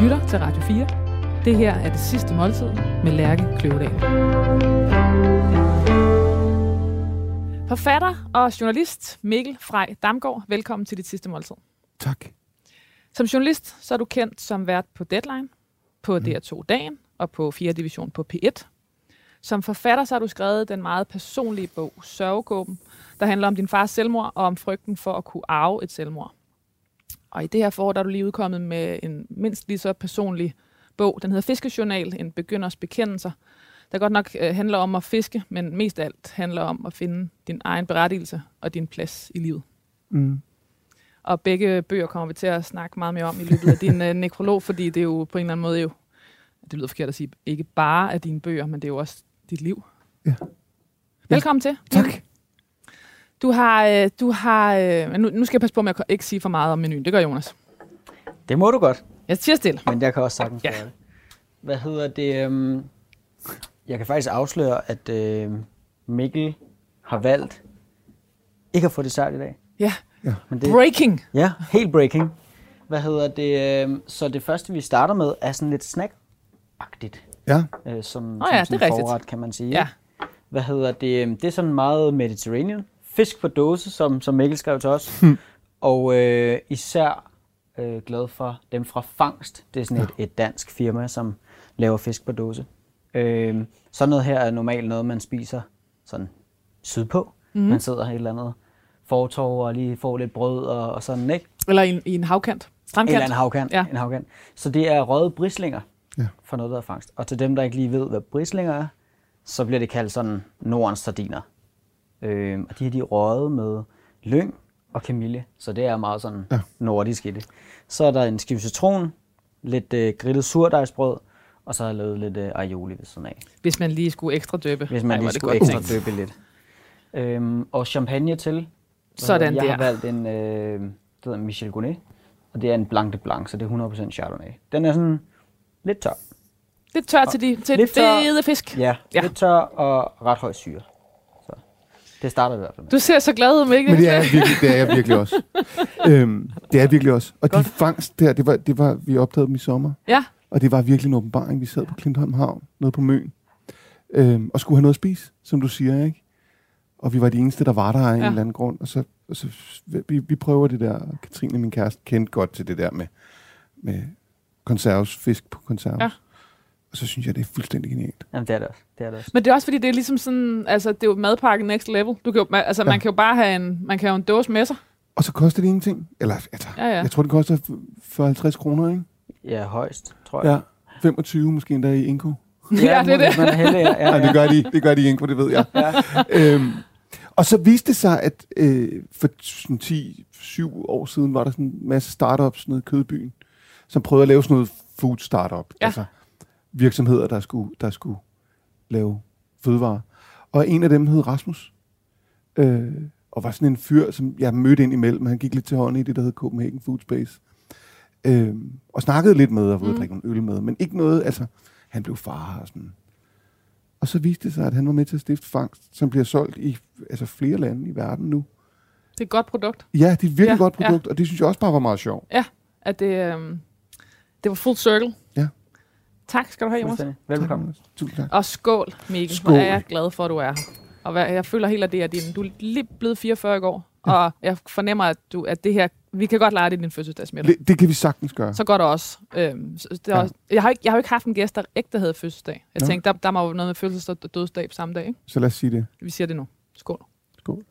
lytter til Radio 4. Det her er det sidste måltid med Lærke Kløvedal. Forfatter og journalist Mikkel Frej Damgaard, velkommen til dit sidste måltid. Tak. Som journalist så er du kendt som vært på Deadline, på DR2 Dagen og på 4. division på P1. Som forfatter så har du skrevet den meget personlige bog Sørgegåben, der handler om din fars selvmord og om frygten for at kunne arve et selvmord. Og i det her forår der er du lige udkommet med en mindst lige så personlig bog. Den hedder Fiskejournal, en begynders bekendelser, der godt nok øh, handler om at fiske, men mest alt handler om at finde din egen berettigelse og din plads i livet. Mm. Og begge bøger kommer vi til at snakke meget mere om i løbet af din øh, nekrolog, fordi det er jo på en eller anden måde jo, det lyder forkert at sige, ikke bare af dine bøger, men det er jo også dit liv. Ja. Velkommen til. Tak. Du har, øh, du har øh, nu, nu skal jeg passe på med at ikke sige for meget om menuen. Det gør Jonas. Det må du godt, Jeg siger stille. men jeg kan også sagtens Ja. gøre det. Hvad hedder det? Um, jeg kan faktisk afsløre, at uh, Mikkel har valgt ikke at få dessert i dag. Ja. Men det, Breaking. ja, helt breaking. Hvad hedder det? Um, så det første, vi starter med, er sådan lidt snack-agtigt. Ja. Uh, som, som ja, sådan det er rigtigt. forret, kan man sige. Ja. Hvad hedder det? øhm, Det er sådan meget Mediterranean. Fisk på dåse, som, som Mikkel skrev til os. Og øh, især øh, glad for dem fra Fangst. Det er sådan et, et dansk firma, som laver fisk på dåse. Øh, sådan noget her er normalt noget, man spiser sådan sydpå. Mm. Man sidder her et eller andet fortov og lige får lidt brød og, og sådan, ikke? Eller i, en- i en havkant. Strandkant. Eller en havkant. Ja. En havkant. Så det er røde brislinger Ja. for noget, der er fangst. Og til dem, der ikke lige ved, hvad brislinger er, så bliver det kaldt sådan Nordens sardiner. Øh, og de her de er røget med lyng og kamille, så det er meget sådan Ja. nordisk i det. Så er der en skive citron, lidt øh, grillet surdejsbrød, og så har jeg lavet lidt øh, aioli ved sådan af, Hvis man lige skulle ekstra døbe. hvis man Ej, lige det skulle godt ekstra tænkt. døbe lidt. Øhm, og champagne til. Hvad Sådan? Jeg der. har valgt en øh, det hedder Michel Gonet, og det er en Blanc de Blanc, så det er 100% Chardonnay. Den er sådan lidt tør. Lidt tør til de til Lidt tør. fede fisk. Ja, Ja. ja. lidt tør og ret høj syre. Det starter i hvert fald med. Du ser så glad ud, Mikkel. Men det er jeg virkelig, det er jeg virkelig også. øhm, det er jeg virkelig også. Og de fangst der, det var, det var, vi opdagede dem i sommer. Ja. Og det var virkelig en åbenbaring. Vi sad på Klintholm Havn, nede på Møn, øhm, og skulle have noget at spise, som du siger, ikke? Og vi var de eneste, der var der af en Ja. eller anden grund. Og så, og så vi, vi prøver det der, Katrine, min kæreste, kendte godt til det der med, med konserves, fisk på konserves. Ja. Og så synes jeg, det er fuldstændig genialt. Jamen, det er det også. Det er det også. Men det er også fordi, det er ligesom sådan, altså det er jo madpakke next level. Du kan jo, altså, Ja. man kan jo bare have en, man kan have en dåse med sig. Og så koster det ingenting. Eller, altså, Ja, ja. jeg tror, det koster 40-50 kroner, ikke? Ja, højst, tror jeg. Ja. 25 måske endda i Inko. Ja, det er det. Man er heldig, ja, ja, Ja, ja. det gør de, det gør de i Inko, det ved jeg. ja. øhm, og så viste det sig, at øh, for sådan 10-7 år siden var der sådan en masse startups nede i Kødbyen, som prøvede at lave sådan noget food startup. Ja. Altså virksomheder, der skulle, der skulle lave fødevarer. Og en af dem hed Rasmus. Øh, og var sådan en fyr, som jeg mødte ind imellem. Han gik lidt til hånden i det, der hed Copenhagen Food Space. Øh, og snakkede lidt med, og ude Mm. at drikke nogle øl med. Men ikke noget, altså, han blev far og sådan. Og så viste det sig, at han var med til at stifte Fangst, som bliver solgt i altså, flere lande i verden nu. Det er et godt produkt. Ja, det er et virkelig Ja, ja, godt ja. produkt, ja. og det synes jeg også bare var meget sjovt. At det, øhm, det var full circle. Ja. Tak skal du have, Jonas. Velbekomme. Tusind tak. Og skål, Mikkel. Skål. Hvor er jeg glad for, at du er her. Og hvad, jeg føler helt, at det er din. Du er lige blevet 44 i går. Og jeg fornemmer, at, du, at det her... Vi kan godt lege det i din fødselsdagsmiddag. Det, det kan vi sagtens gøre. Så går det også. Øhm, så det er Ja. også jeg, har ikke, jeg har jo ikke haft en gæst, der ægte havde fødselsdag. Jeg Nå. tænkte, der, der må jo noget med fødselsdag og dødsdag på samme dag. Ikke? Så lad os sige det. Vi siger det nu. Skål. Skål.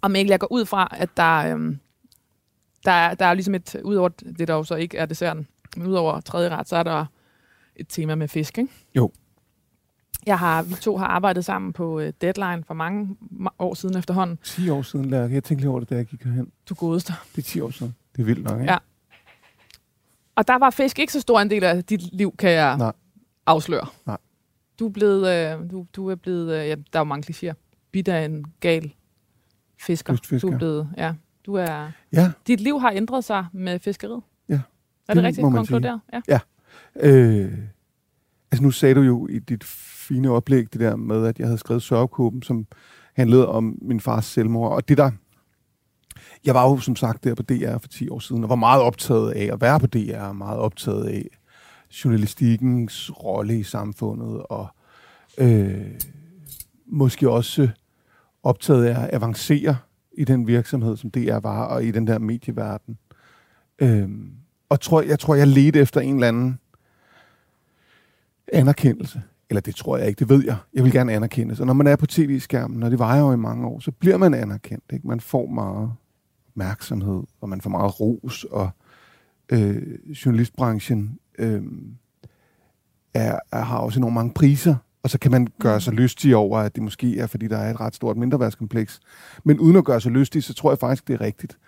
Og Mikkel, jeg går ud fra, at der, øhm, der, er- der er ligesom et, udover det, der jo så ikke er desserten, men udover tredje ret, så er der et tema med fisk, ikke? Jo. Jeg har, vi to har arbejdet sammen på uh, Deadline for mange ma- år siden efterhånden. 10 år siden, Lærke. Jeg tænkte lige over det, da jeg gik herhen. Du godeste. Det er 10 år siden. Det er vildt nok, ikke? Ja. Og der var fisk ikke så stor en del af dit liv, kan jeg Nej. afsløre. Nej. Du er blevet, øh, du, du er blevet, øh, ja, der er jo mange klichéer, bidt af en gal fisker. Kystfisker. Du er blevet, ja, du er, Ja. dit liv har ændret sig med fiskeriet. Ja. Er det, Det rigtigt man konkluderet? Ja. Øh, altså nu sagde du jo i dit fine oplæg det der med, at jeg havde skrevet Sørgekåben, som handlede om min fars selvmord. Og det der jeg var jo som sagt der på DR for 10 år siden, og var meget optaget af at være på DR, og meget optaget af journalistikkens rolle i samfundet, og øh, måske også optaget af at avancere i den virksomhed, som DR var, og i den der medieverden. Øh, og tror, jeg tror, jeg ledte efter en eller anden anerkendelse. Eller det tror jeg ikke, det ved jeg. Jeg vil gerne anerkendes. Og når man er på tv-skærmen, når det vejer jo i mange år, så bliver man anerkendt. Ikke? Man får meget opmærksomhed, og man får meget ros, og øh, journalistbranchen øh, er, er, har også enormt mange priser, og så kan man gøre sig lystig over, at det måske er, fordi der er et ret stort mindreværdskompleks. Men uden at gøre sig lystig, så tror jeg faktisk, det er rigtigt.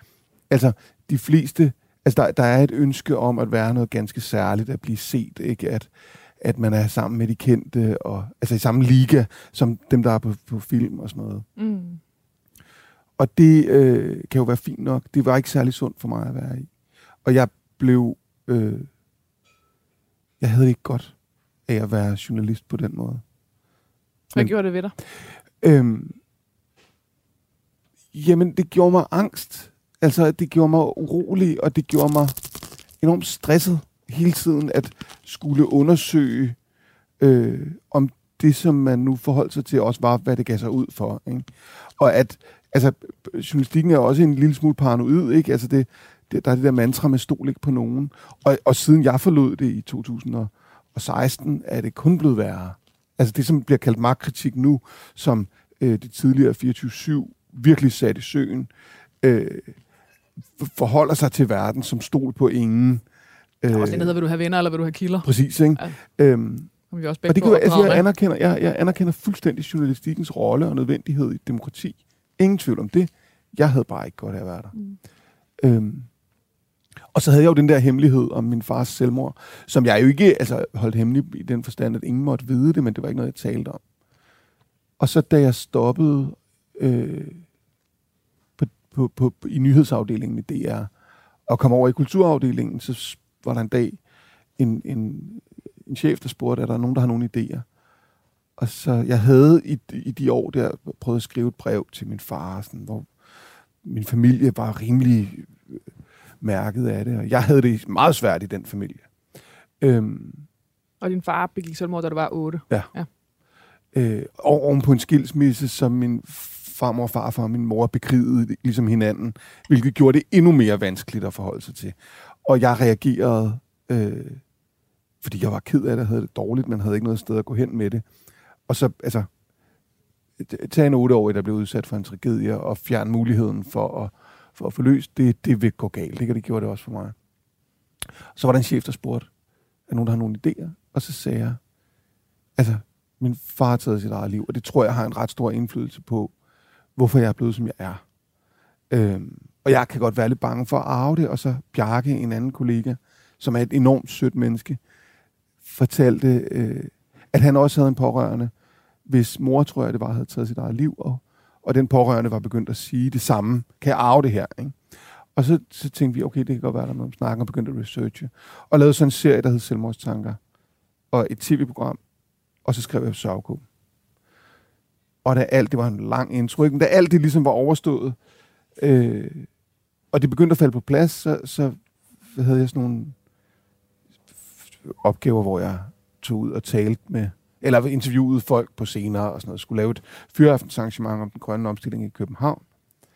Altså, de fleste, altså der, der er et ønske om at være noget ganske særligt, at blive set, ikke? At, at man er sammen med de kendte, og, altså i samme liga, som dem, der er på, på film og sådan noget. Mm. Og det øh, kan jo være fint nok. Det var ikke særlig sundt for mig at være i. Og jeg blev... Øh, jeg havde det ikke godt af at være journalist på den måde. Hvad Men- gjorde det ved dig? Øhm, jamen, det gjorde mig angst. Altså, det gjorde mig urolig, og det gjorde mig enormt stresset hele tiden at skulle undersøge, øh, om det, som man nu forholdt sig til, også var, hvad det gav sig ud for. Ikke? Og at, altså, journalistikken er også en lille smule paranoid, ikke? Altså, det, det, der er det der mantra med stol ikke på nogen. Og, og siden jeg forlod det i 2016, er det kun blevet værre. Altså det, som bliver kaldt magtkritik nu, som øh, det tidligere 24-7 virkelig satte i søen, øh, forholder sig til verden som stol på ingen. Der er Øh, også det, der hedder, vil du have venner, eller vil du have kilder? præcis, ikke? Ja. Øhm, Som vi også og det kan, være- altså, jeg, anerkender, jeg, jeg anerkender fuldstændig journalistikkens rolle og nødvendighed i demokrati. Ingen tvivl om det. Jeg havde bare ikke godt af at være der. Mm. Øhm, og så havde jeg jo den der hemmelighed om min fars selvmord, som jeg jo ikke altså, holdt hemmelig i den forstand, at ingen måtte vide det, men det var ikke noget, jeg talte om. Og så da jeg stoppede øh, på, på, på, i nyhedsafdelingen i DR, og kom over i kulturafdelingen, så var der en dag en, en, en chef, der spurgte, er der nogen, der har nogle idéer? Og så jeg havde i, i de år der prøvet at skrive et brev til min far, sådan, hvor min familie var rimelig øh, mærket af det, og jeg havde det meget svært i den familie. Øhm, Og din far begik selvmord, da du var 8. øh, og oven på en skilsmisse, som min farmor og farfar og min mor bekrigede ligesom hinanden, hvilket gjorde det endnu mere vanskeligt at forholde sig til. Og jeg reagerede, øh, fordi jeg var ked af det, havde det dårligt, men havde ikke noget sted at gå hen med det. Og så, altså, tag en en år, der blev udsat for en tragedie, og fjern muligheden for at, for at få løst, det, det vil gå galt, ikke? og det gjorde det også for mig. Så var der en chef, der spurgte, er nogen, der har nogle idéer? Og så sagde jeg, altså, min far har taget sit eget liv, og det tror jeg har en ret stor indflydelse på, hvorfor jeg er blevet, som jeg er. Øhm, og jeg kan godt være lidt bange for at arve det, og så Bjarke, en anden kollega, som er et enormt sødt menneske, fortalte, øh, at han også havde en pårørende, hvis mor, tror jeg det var, havde taget sit eget liv, og, og den pårørende var begyndt at sige det samme. Kan jeg arve det her? Ikke? Og så, så tænkte vi, okay, det kan godt være, der er noget om snakken, og begyndte at researche. Og lavede sådan en serie, der hed Selvmordstanker, og et tv-program, og så skrev jeg sørgekåben. Og da alt, det var en lang intro, ikke? men da alt det ligesom var overstået, øh, og det begyndte at falde på plads, så, så havde jeg sådan nogle opgaver, hvor jeg tog ud og talte med, eller interviewede folk på scener og sådan noget. Skulle lave et fyraftensarrangement om den grønne omstilling i København.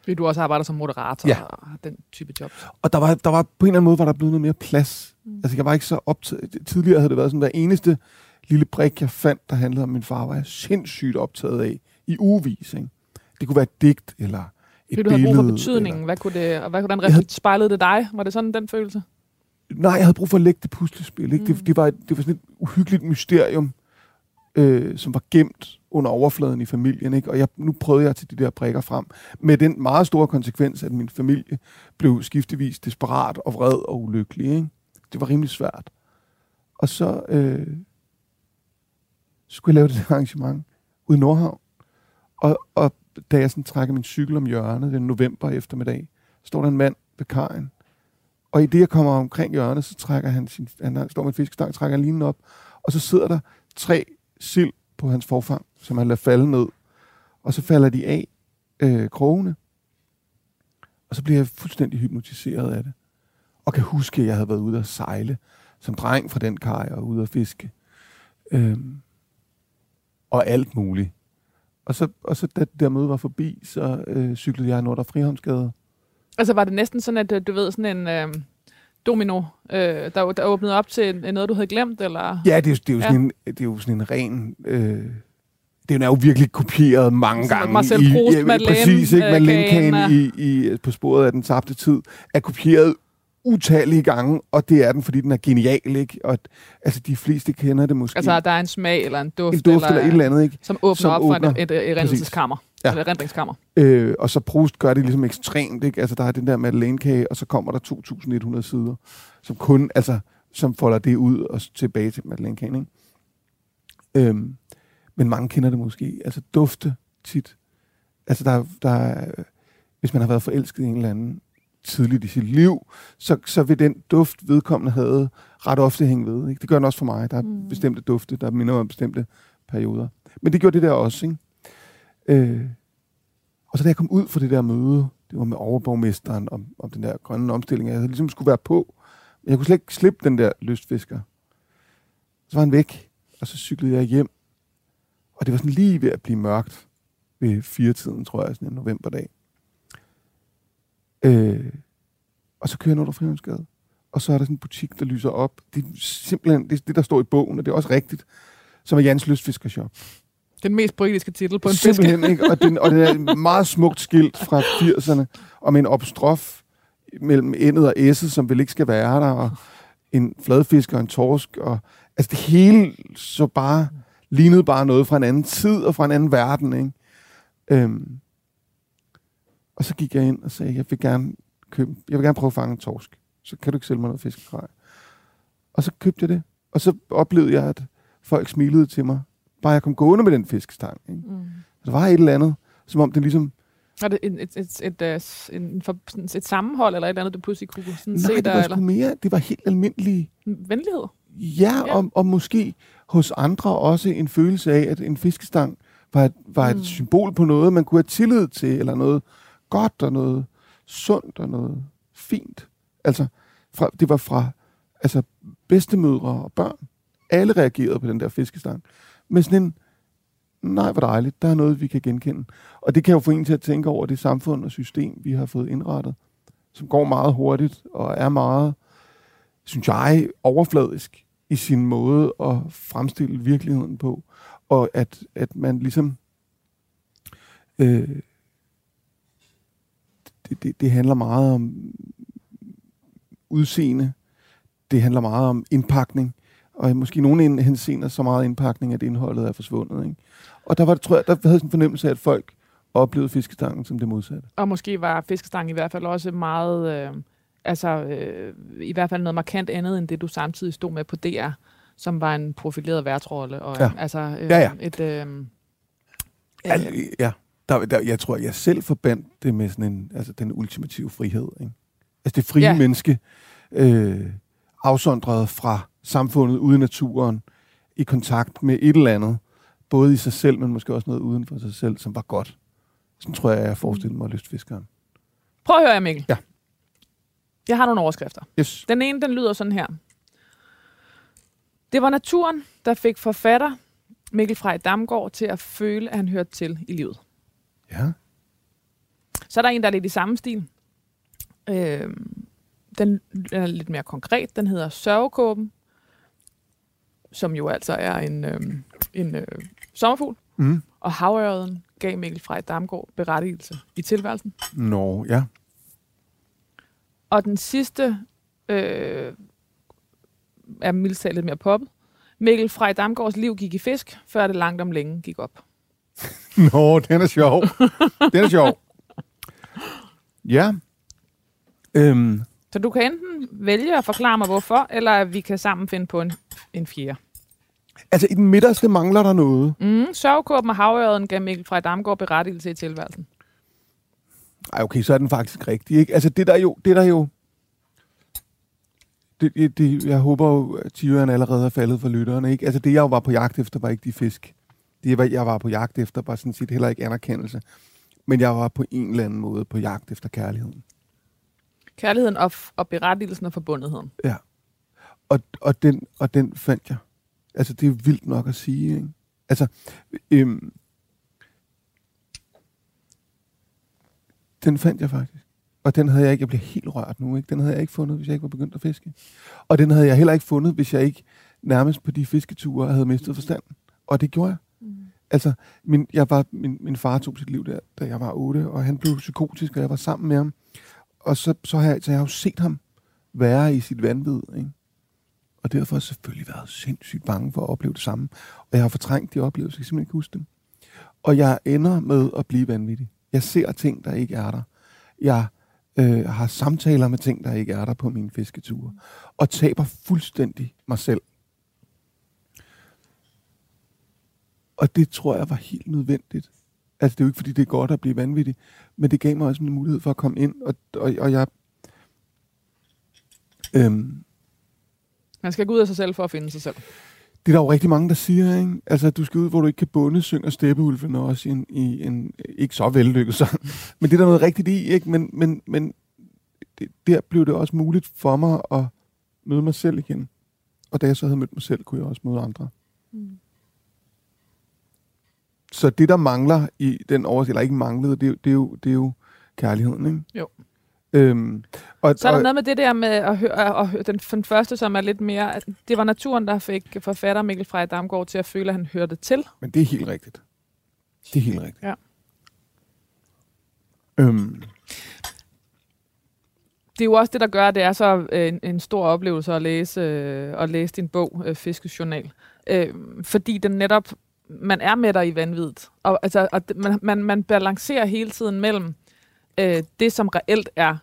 Fordi du også arbejder som moderator Ja. og den type job. Og der var, der var på en eller anden måde, var der blevet noget mere plads. Mm. Altså, jeg var ikke så optaget. Tidligere havde det været sådan, hver eneste lille brik, jeg fandt, der handlede om min far, var jeg sindssygt optaget af i ugevis. Ikke? Det kunne være et digt, eller Fordi du havde brug for betydningen. Eller... Hvad kunne det, og hvad kunne den Jeg havde- spejlede det dig? Var det sådan den følelse? Nej, jeg havde brug for at lægge det puslespil. Ikke? Mm. Det, det, var, et- det var sådan et uhyggeligt mysterium, øh, som var gemt under overfladen i familien. Ikke? Og jeg, nu prøvede jeg at tage de der prikker frem. Med den meget store konsekvens, at min familie blev skiftevis desperat og vred og ulykkelig. Ikke? Det var rimelig svært. Og så øh, skulle jeg lave det arrangement ude i Nordhavn. Og, og da jeg sådan trækker min cykel om hjørnet den november eftermiddag, står der en mand ved kajen. Og i det, jeg kommer omkring hjørnet, så trækker han sin, han står med en fiskestang, trækker han linen op, og så sidder der tre sild på hans forfang, som han lader falde ned. Og så falder de af øh, krogene. Og så bliver jeg fuldstændig hypnotiseret af det. Og kan huske, at jeg havde været ude at sejle som dreng fra den kaj og ude at fiske. Øhm, og alt muligt. Og så, og så da det der møde var forbi, så øh, cyklede jeg Nordre Frihavnsgade. Altså var det næsten sådan, at øh, du ved, sådan en øh, domino, øh, der, der åbnede op til en- noget, du havde glemt, eller? Ja, det er, jo- det er, jo, Ja. sådan, en, det er jo sådan en ren... Øh, den er jo virkelig kopieret mange Sådan gange. Marcel Proust, ja, Madeleine, Præcis, ikke? øh, Madeleine-kagen kagen i, i, på sporet af den tabte tid er kopieret utallige gange, og det er den, fordi den er genial, ikke? Og altså, de fleste kender det måske. Altså, der er en smag, eller en duft, en duft eller, et eller andet, ikke? som åbner som op for åbner. et, et, et erindelseskammer. Ja. Eller erindringskammer. Øh, og så Proust gør det ligesom ekstremt, ikke? Altså, der er den der Madeleine-kage, og så kommer der 2.100 sider, som kun, altså, som folder det ud og tilbage til Madeleine-kagen, ikke? Øhm, men mange kender det måske. Altså, dufte tit. Altså, der, der er, hvis man har været forelsket i en eller anden tidligt i sit liv, så, så vil den duft, vedkommende havde, ret ofte hænge ved. Ikke? Det gør den også for mig. Der er Mm. bestemte dufte, der minder om bestemte perioder. Men det gjorde det der også, ikke? Øh, og så da jeg kom ud fra det der møde, det var med overborgmesteren om, om den der grønne omstilling, jeg ligesom skulle være på. Men jeg kunne slet ikke slippe den der lystfisker. Så var han væk, og så cyklede jeg hjem. Og det var sådan lige ved at blive mørkt ved firetiden, tror jeg, sådan en novemberdag. Øh, og så kører jeg under Frihavnsgade. Og så er der sådan en butik, der lyser op. Det er simpelthen det, det der står i bogen, og det er også rigtigt, som er Jans Lystfiskershop. Den mest britiske titel på en. Simpelthen, ikke? Og, den, og det er et meget smukt skilt fra 80'erne, og med en apostrof mellem endet og s'et, som vel ikke skal være der, og en fladfisk og en torsk. Og, altså det hele så bare, lignede bare noget fra en anden tid og fra en anden verden, ikke? Øhm, og så gik jeg ind og sagde, jeg vil gerne købe, jeg vil gerne prøve at fange en torsk. Så kan du ikke sælge mig noget fiskegrej. Og så købte jeg det. Og så oplevede jeg, at folk smilede til mig, bare jeg kom gående med den fiskestang. Ikke? Mm. Der var et eller andet, som om det ligesom... Er det et, et, et, et, et, en, for, sådan et sammenhold, eller et eller andet, du pludselig kunne sådan Nej, se det der, var eller sgu mere... Det var helt almindelige... venlighed? Ja, Ja. Og, og måske hos andre også en følelse af, at en fiskestang var et, var et Mm. mm. symbol på noget, man kunne have tillid til, eller noget godt og noget sundt og noget fint. Altså, fra, det var fra altså, bedstemødre og børn. Alle reagerede på den der fiskestang. Men sådan en, nej, hvor dejligt, der er noget, vi kan genkende. Og det kan jo få en til at tænke over det samfund og system, vi har fået indrettet, som går meget hurtigt og er meget, synes jeg, overfladisk i sin måde at fremstille virkeligheden på. Og at, at man ligesom... Øh, det, det, det handler meget om udseende. Det handler meget om indpakning. Og måske nogle en- henseender så meget indpakning, at indholdet er forsvundet. Ikke? Og der var, tror jeg, der havde sådan en fornemmelse af, at folk oplevede fiskestangen som det modsatte. Og måske var fiskestang i hvert fald også meget, øh, altså øh, i hvert fald noget markant andet, end det du samtidig stod med på DR, som var en profileret værtsrolle. Og, Ja. Altså øh, Ja, ja. et... Øh, Altså, ja, der, der, jeg tror, jeg selv forbandt det med sådan en, altså den ultimative frihed. Ikke? Altså det frie Ja. menneske, øh, afsondret fra samfundet, ude i naturen, i kontakt med et eller andet, både i sig selv, men måske også noget uden for sig selv, som var godt. Sådan tror jeg, jeg forestiller mig lystfiskeren. Prøv at høre, Mikkel. Ja. Jeg har nogle overskrifter. Yes. Den ene, den lyder sådan her. Det var naturen, der fik forfatter Mikkel Frej Damgaard til at føle, at han hørte til i livet. Ja. Så er der en, der er lidt i samme stil. Øhm, den er lidt mere konkret. Den hedder Sørgekåben, som jo altså er en, øhm, en øh, sommerfugl. Mm. Og havørden gav Mikkel Frej Damgaard berettigelse i tilværelsen. Nå, ja. Og den sidste øh, er mildt lidt mere poppet. Mikkel Frej Damgaards liv gik i fisk, før det langt om længe gik op. Nå, den er sjov. den er sjov. Ja. Øhm, Så du kan enten vælge at forklare mig, hvorfor, eller vi kan sammen finde på en, en fjerde. altså, i den midterste mangler der noget. Mm, Sørgekåben og havørden gav Mikkel Frej Damgaard berettigelse i tilværelsen. Ej, okay, så er den faktisk rigtig, ikke? Altså, det der jo... Det der jo det, det, jeg håber jo, at tyren allerede er faldet for lytterne, ikke? Altså, det jeg jo var på jagt efter, var ikke de fisk. Det, jeg- jeg var på jagt efter, var sådan set heller ikke anerkendelse. Men jeg var på en eller anden måde på jagt efter kærligheden. Kærligheden og, og berettigelsen og forbundetheden. Ja. Og, og, den, og den fandt jeg. Altså, det er vildt nok at sige, ikke? Altså, øhm, den fandt jeg faktisk. Og den havde jeg ikke, jeg bliver helt rørt nu, ikke? Den havde jeg ikke fundet, hvis jeg ikke var begyndt at fiske. Og den havde jeg heller ikke fundet, hvis jeg ikke nærmest på de fisketure havde mistet forstanden. Og det gjorde jeg. Altså, min, jeg var, min, min far tog sit liv der, da jeg var 8, og han blev psykotisk, og jeg var sammen med ham. Og så, så, har, jeg, så jeg har jo set ham være i sit vanvid, ikke? Og derfor har jeg selvfølgelig været sindssygt bange for at opleve det samme. Og jeg har fortrængt de oplevelser, jeg kan simpelthen ikke huske dem. Og jeg ender med at blive vanvittig. Jeg ser ting, der ikke er der. Jeg øh, har samtaler med ting, der ikke er der på mine fisketure. Og taber fuldstændig mig selv. Og det tror jeg var helt nødvendigt. Altså, det er jo ikke, fordi det er godt at blive vanvittig, men det gav mig også en mulighed for at komme ind, og, og, og jeg... Øhm, Man skal gå ud af sig selv for at finde sig selv. det er der jo rigtig mange, der siger, ikke? Altså, at du skal ud, hvor du ikke kan bunde, synger Steppeulven også i en, i en ikke så vellykket sang. Men det er der noget rigtigt i, ikke? Men, men, men det, der blev det også muligt for mig at møde mig selv igen. Og da jeg så havde mødt mig selv, kunne jeg også møde andre. Mm. Så det, der mangler i den oversigt, eller ikke manglede, det, er jo- det, er jo, det er jo kærligheden, ikke? Jo. Øhm, og, Så er der og, noget med det der med at høre, at høre den, den første, som er lidt mere... At det var naturen, der fik forfatter Mikkel Frey Damgaard til at føle, at han hørte til. Men det er helt rigtigt. Det er helt rigtigt. Ja. Øhm, Det er jo også det, der gør, at det er så øh, en, en stor oplevelse at læse, øh, at læse din bog, øh, Fiskejournal. Øh, fordi den netop... Man er med dig i vanvittigt. Og, altså, og man, man, man balancerer hele tiden mellem øh, det, som reelt er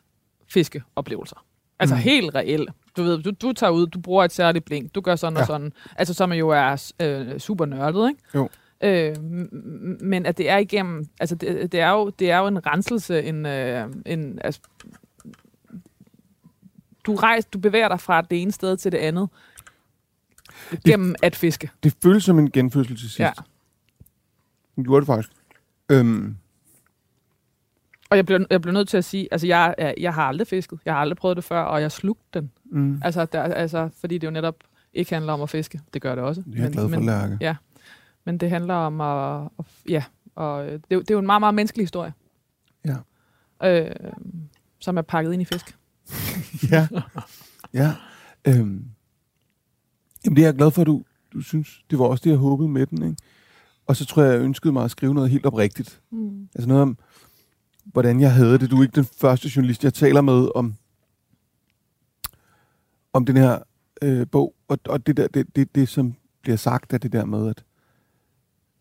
fiskeoplevelser. Altså Mm. helt reelt. Du ved, du, du tager ud, du bruger et særligt blink, du gør sådan ja. Og sådan. Altså, som jo er øh, super nørdet, ikke? Jo. Øh, men at det er igennem, altså det, det, er, jo, det er jo en renselse, en, øh, en altså, du rejser, du bevæger dig fra det ene sted til det andet, gennem at fiske. det føles som en genfødsel til sidst. Ja. Det gjorde det faktisk. Øhm, Og jeg bliver, jeg bliver nødt til at sige, altså jeg, er- jeg har aldrig fisket, jeg har aldrig prøvet det før, og jeg slugte den. mm, Altså, der, altså, fordi det jo netop ikke handler om at fiske. Det gør det også. det er jeg glad for, men, Lærke. ja. men det handler om at, at ja, og øh, det, er jo- det er jo en meget, meget menneskelig historie. Ja. Øh, som er pakket ind i fisk. ja. ja. Øhm, jamen, det er jeg glad for, at du, du synes. Det var også det, jeg håbede med den, ikke? Og så tror jeg, jeg ønskede mig at skrive noget helt oprigtigt. Mm. Altså noget om, hvordan jeg havde det. Du er ikke den første journalist, jeg taler med om, om den her øh, bog. Og, og det, der, det, det, det, som bliver sagt, er det der med, at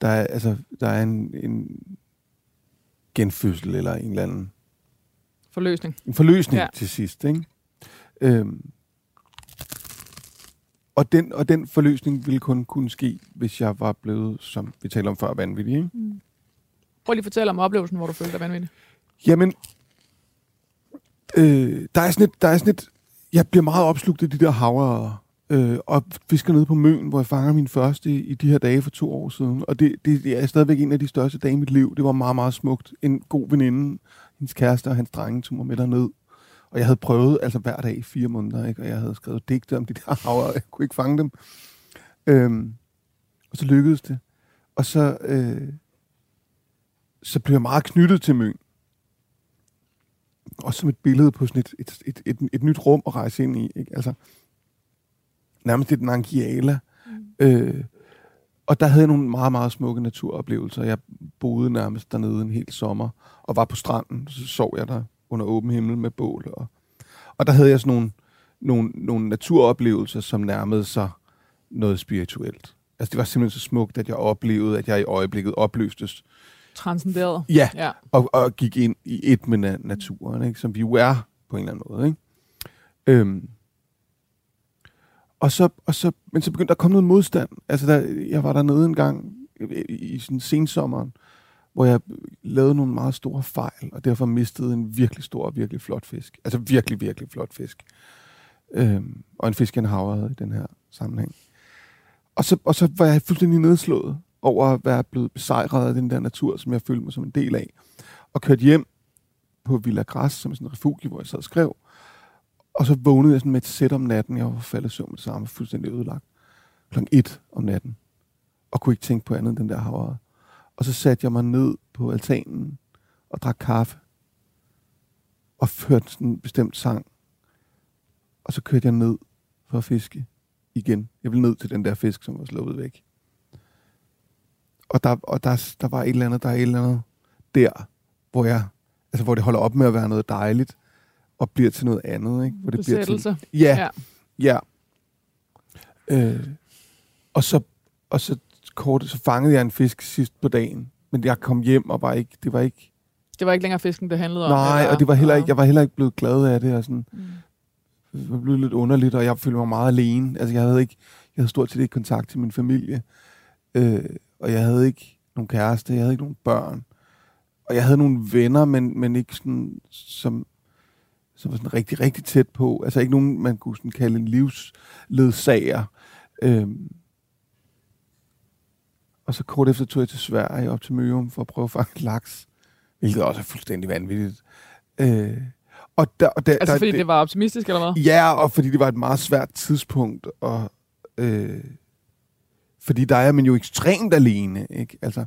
der er, altså, der er en, en genfødsel eller en eller anden Forløsning. en forløsning Ja. til sidst. Ikke? Øhm, og, den, og den forløsning ville kun kunne ske, hvis jeg var blevet, som vi talte om før, vanvittig. Ikke? Prøv lige at fortælle om oplevelsen, hvor du følte dig vanvittig. Jamen, øh, der, er sådan et, der er sådan et... Jeg bliver meget opslugt af de der havre øh, og fisker nede på Møn, hvor jeg fanger min første i, i de her dage for to år siden. Og det, det, det er stadigvæk en af de største dage i mit liv. Det var meget, meget smukt. En god veninde, hendes kæreste og hans drenge tog mig med derned. Og jeg havde prøvet altså hver dag i fire måneder, ikke? og jeg havde skrevet digte om de der havre, og jeg kunne ikke fange dem. Øhm, og så lykkedes det. Og så, øh, så blev jeg meget knyttet til Møn også som et billede på sådan et, et, et, et, et nyt rum at rejse ind i. Ikke? Altså, nærmest et Nangiala. Mm. Øh, og der havde jeg nogle meget, meget smukke naturoplevelser. Jeg boede nærmest dernede en hel sommer, og var på stranden. Så sov jeg der under åben himmel med bål. Og, og der havde jeg sådan nogle, nogle, nogle naturoplevelser, som nærmede sig noget spirituelt. Altså, det var simpelthen så smukt, at jeg oplevede, at jeg i øjeblikket opløstes Transcenderet. Ja, Ja. og, og gik ind i et med na- naturen, ikke? som vi jo er på en eller anden måde. Ikke? Øhm. Og så, og så, men så begyndte der at komme noget modstand. Altså, der, jeg var dernede en gang i, i sådan sensommeren, hvor jeg lavede nogle meget store fejl, og derfor mistede en virkelig stor og virkelig flot fisk. Altså virkelig, virkelig flot fisk. Øhm, og en fisk, jeg havrede i den her sammenhæng. Og så, og så var jeg fuldstændig nedslået over at være blevet besejret af den der natur, som jeg følte mig som en del af. Og kørte hjem på Villa Gras, som er sådan en refugie, hvor jeg sad og skrev. Og så vågnede jeg sådan med et sæt om natten. Jeg var faldet søvn med det samme, fuldstændig ødelagt. Klokken et om natten. Og kunne ikke tænke på andet end den der havre. Og så satte jeg mig ned på altanen og drak kaffe. Og hørte sådan en bestemt sang. Og så kørte jeg ned for at fiske igen. Jeg ville ned til den der fisk, som var slået væk. Og der, og der, der var et eller andet, der er et eller andet der, hvor jeg, altså hvor det holder op med at være noget dejligt, og bliver til noget andet, ikke? Hvor det bliver til, ja, Ja. ja. Øh, og så, og så kort, så fangede jeg en fisk sidst på dagen, men jeg kom hjem og var ikke, det var ikke, Det var ikke længere fisken, det handlede om. nej, eller? og det var heller ikke, jeg var heller ikke blevet glad af det, og sådan, Mm. det var blevet lidt underligt, og jeg følte mig meget alene. Altså, jeg havde ikke, jeg havde stort set ikke kontakt til min familie, øh, og jeg havde ikke nogen kæreste, jeg havde ikke nogen børn, og jeg havde nogle venner, men, men ikke sådan, som, som var sådan rigtig, rigtig tæt på. Altså ikke nogen, man kunne sådan kalde en livsledsager. Øhm. Og så kort efter tog jeg til Sverige op til Mørum for at prøve at fange laks, hvilket også er fuldstændig vanvittigt. Øh. Og der, og der, Altså der, fordi det var optimistisk, eller hvad? Ja, og fordi det var et meget svært tidspunkt, og øh, fordi der er man jo ekstremt alene, ikke? Altså,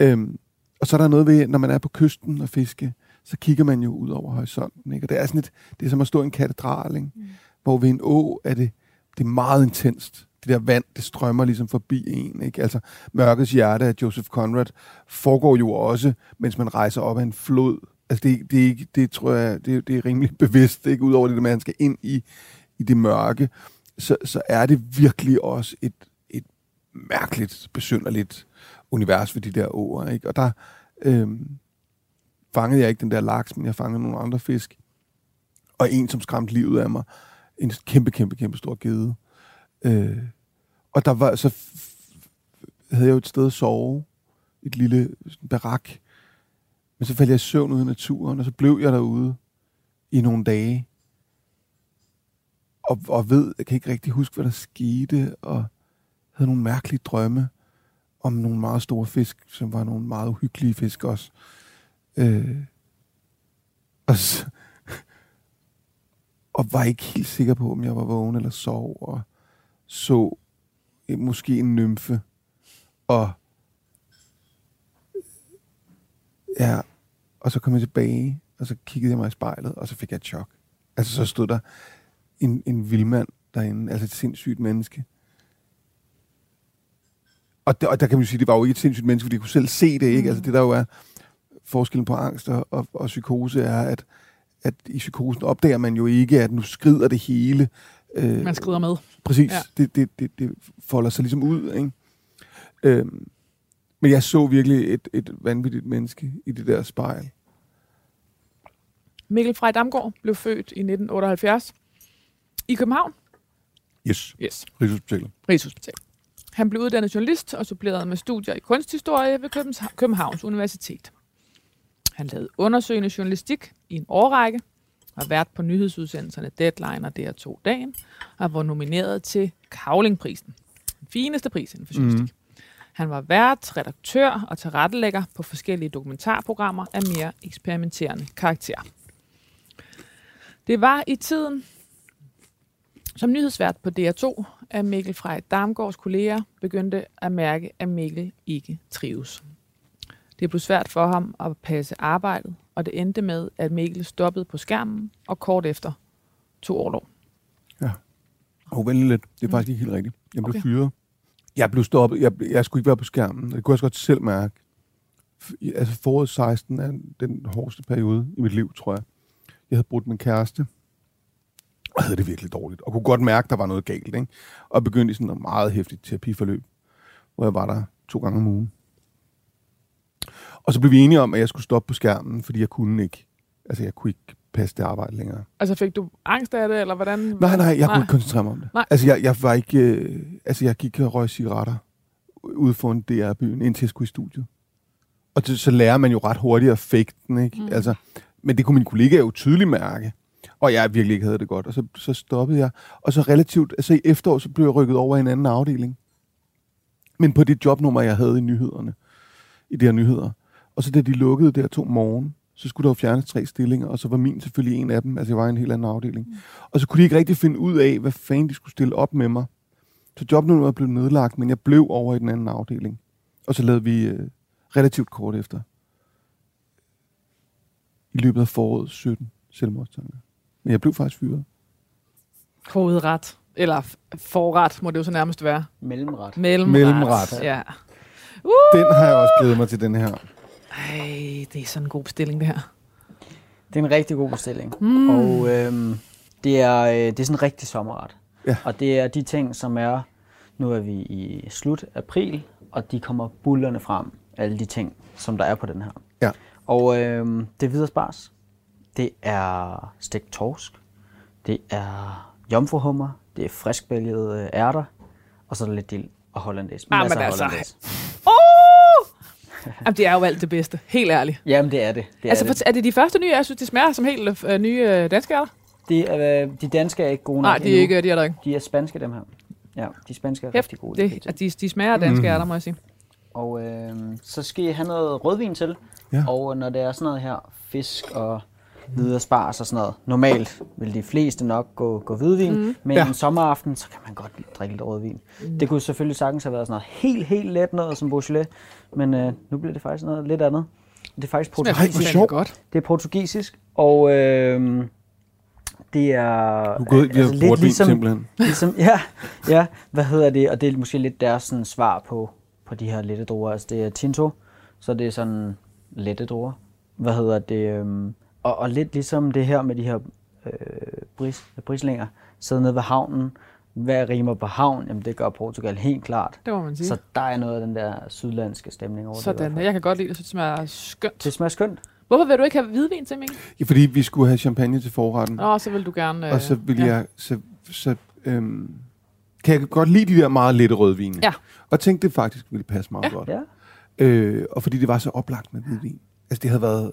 øhm, og så er der noget ved, når man er på kysten og fiske, så kigger man jo ud over horisonten, ikke? Og det er sådan et, det er som at stå i en katedral, ikke? Mm. Hvor ved en å er det, det er meget intenst. Det der vand, det strømmer ligesom forbi en, ikke? Altså, Mørkets hjerte af Joseph Conrad foregår jo også, mens man rejser op ad en flod. Altså, det, det, er ikke, det tror jeg, det, det er rimelig bevidst, ikke? Udover det, med, at man skal ind i, i det mørke, så, så er det virkelig også et, et mærkeligt, besynderligt univers for de der åer, ikke? Og der øh, fangede jeg ikke den der laks, men jeg fangede nogle andre fisk. Og en, som skræmte livet af mig. En kæmpe, kæmpe, kæmpe stor gede. Øh, og der var, så f- f- havde jeg jo et sted at sove. Et lille barak. Men så faldt jeg i søvn ude i naturen, og så blev jeg derude i nogle dage. Og, og ved, jeg kan ikke rigtig huske, hvad der skete, og havde nogle mærkelige drømme om nogle meget store fisk, som var nogle meget uhyggelige fisk også. Øh, og, så, og var ikke helt sikker på, om jeg var vågen eller sov, og så måske en nymfe, og ja, og så kom jeg tilbage, og så kiggede jeg mig i spejlet, og så fik jeg et chok. Altså, så stod der en, en vildmand derinde, altså et sindssygt menneske. Og, der, og der kan man jo sige, det var jo ikke et sindssygt menneske, fordi jeg kunne selv se det, ikke? Mm. Altså, det der jo er forskellen på angst og, og, og psykose er, at, at i psykosen opdager man jo ikke, at nu skrider det hele. Øh, Man skrider med. Præcis. Ja. Det, det, det, det folder sig ligesom ud, ikke? Øhm, men jeg så virkelig et, et vanvittigt menneske i det der spejl. Mikkel Frej Damgaard blev født i 1978 i København. Yes. Yes. Rigshospitalet. Rigshospital. Han blev uddannet journalist og suppleret med studier i kunsthistorie ved Københavns- Københavns Universitet. Han lavede undersøgende journalistik i en årrække, har været på nyhedsudsendelserne Deadline og DR2 Dagen, og var nomineret til Kavlingprisen. Den fineste pris inden for journalistik. Mm. Han var vært, redaktør og tilrettelægger på forskellige dokumentarprogrammer af mere eksperimenterende karakter. Det var i tiden som nyhedsvært på DR2, at Mikkel Frej Damgaards kolleger begyndte at mærke, at Mikkel ikke trives. Det blev svært for ham at passe arbejdet, og det endte med, at Mikkel stoppede på skærmen og kort efter tog overlov. Og vent lidt. Det er faktisk ikke helt rigtigt. Jeg blev Okay. fyret. Jeg blev stoppet. Jeg, jeg skulle ikke være på skærmen. Det kunne jeg også godt selv mærke. Altså foråret 16 er den hårdeste periode i mit liv, tror jeg. Jeg havde brudt min kæreste. Og havde det virkelig dårligt. Og kunne godt mærke, der var noget galt. Ikke? Og begyndte i sådan noget meget hæftigt terapiforløb, hvor jeg var der to gange om ugen. Og så blev vi enige om, at jeg skulle stoppe på skærmen, fordi jeg kunne ikke. Altså, jeg kunne ikke passe det arbejde længere. Altså fik du angst af det, eller hvordan? Nej, nej, jeg kunne ikke koncentrere mig om det. Nej. Altså, jeg, jeg var ikke... Øh, altså, jeg gik og røg cigaretter ude foran DR-byen, indtil jeg skulle i studiet. Og det, så lærer man jo ret hurtigt at fake den, ikke? Mm. Mm. Altså, men det kunne min kollega jo tydeligt mærke. Og jeg virkelig ikke havde det godt. Og så, så stoppede jeg. Og så relativt... Altså, i efterår, så blev jeg rykket over i en anden afdeling. Men på det jobnummer, jeg havde i nyhederne. I de her nyheder. Og så da de lukkede der to morgen, så skulle der jo fjernes tre stillinger, og så var min selvfølgelig en af dem, altså jeg var i en helt anden afdeling. Mm. Og så kunne de ikke rigtig finde ud af, hvad fanden de skulle stille op med mig. Så jobnummeret blev nedlagt, men jeg blev over i den anden afdeling. Og så lavede vi øh, relativt kort efter, i løbet af foråret 17 selvmordstanker. Men jeg blev faktisk fyret. Hovedret. Eller forret, må det jo så nærmest være. Mellemret. Mellemret. Mellemret. Ja. Den har jeg også glædet mig til, den her. Ej, det er sådan en god bestilling, det her. Det er en rigtig god bestilling. Mm. Og øhm, det, er, øh, det er sådan en rigtig sommerret. Ja. Og det er de ting, som er, nu er vi i slut april, og de kommer bullerne frem, alle de ting, som der er på den her. Ja. Og øhm, det er videre spars. Det er stegt torsk. Det er jomfruhummer. Det er friskbælgede øh, ærter. Og så er der lidt dild og hollandaise. Ah, Masser men af altså, hollandaise. Oh! Jamen, det er jo alt det bedste. Helt ærligt. Jamen, det er det. det, altså, er, det. for, er det de første nye? Jeg synes, de smager som helt øh, nye øh, danske ærter. De, er, øh, de danske er ikke gode nok Nej, de er ikke, de er der ikke. De er spanske, dem her. Ja, de spanske er Hæft, rigtig gode. det, at de, de smager af danske Mm. ærter, må jeg sige. Og øh, så skal I have noget rødvin til. Ja. Og øh, når det er sådan noget her, fisk og videre spars og sådan noget. Normalt vil de fleste nok gå, gå hvidvin, mm. men Ja. en sommeraften, så kan man godt drikke lidt rødvin. Mm. Det kunne selvfølgelig sagtens have været sådan noget helt, helt let noget som Beaujolais, men øh, nu bliver det faktisk noget lidt andet. Det er faktisk portugisisk. sjovt. godt. Det er portugisisk, og øh, det er Du er gået i altså, lidt portvin ligesom, simpelthen. ligesom, ja, ja, hvad hedder det, og det er måske lidt deres sådan, svar på, på de her lette druer. Altså det er Tinto, så det er sådan lette druer. Hvad hedder det, øhm, og, og lidt ligesom det her med de her øh, bris, brislinger, sidde nede ved havnen. Hvad rimer på havn? Jamen det gør Portugal helt klart. Det må man sige. Så der er noget af den der sydlandske stemning over det. i hvert Sådan. Jeg kan godt lide det, så det smager skønt. Det smager skønt. Hvorfor vil du ikke have hvidvin til, Mikkel? Ja, fordi vi skulle have champagne til forretten. Nå, så vil du gerne... Øh, Og så vil jeg, så, så øhm, kan jeg godt lide de der meget lette rødvine. Ja. Og tænkte, det faktisk ville passe meget Ja. godt. Ja. Øh, og fordi det var så oplagt med hvidvin. Altså det havde været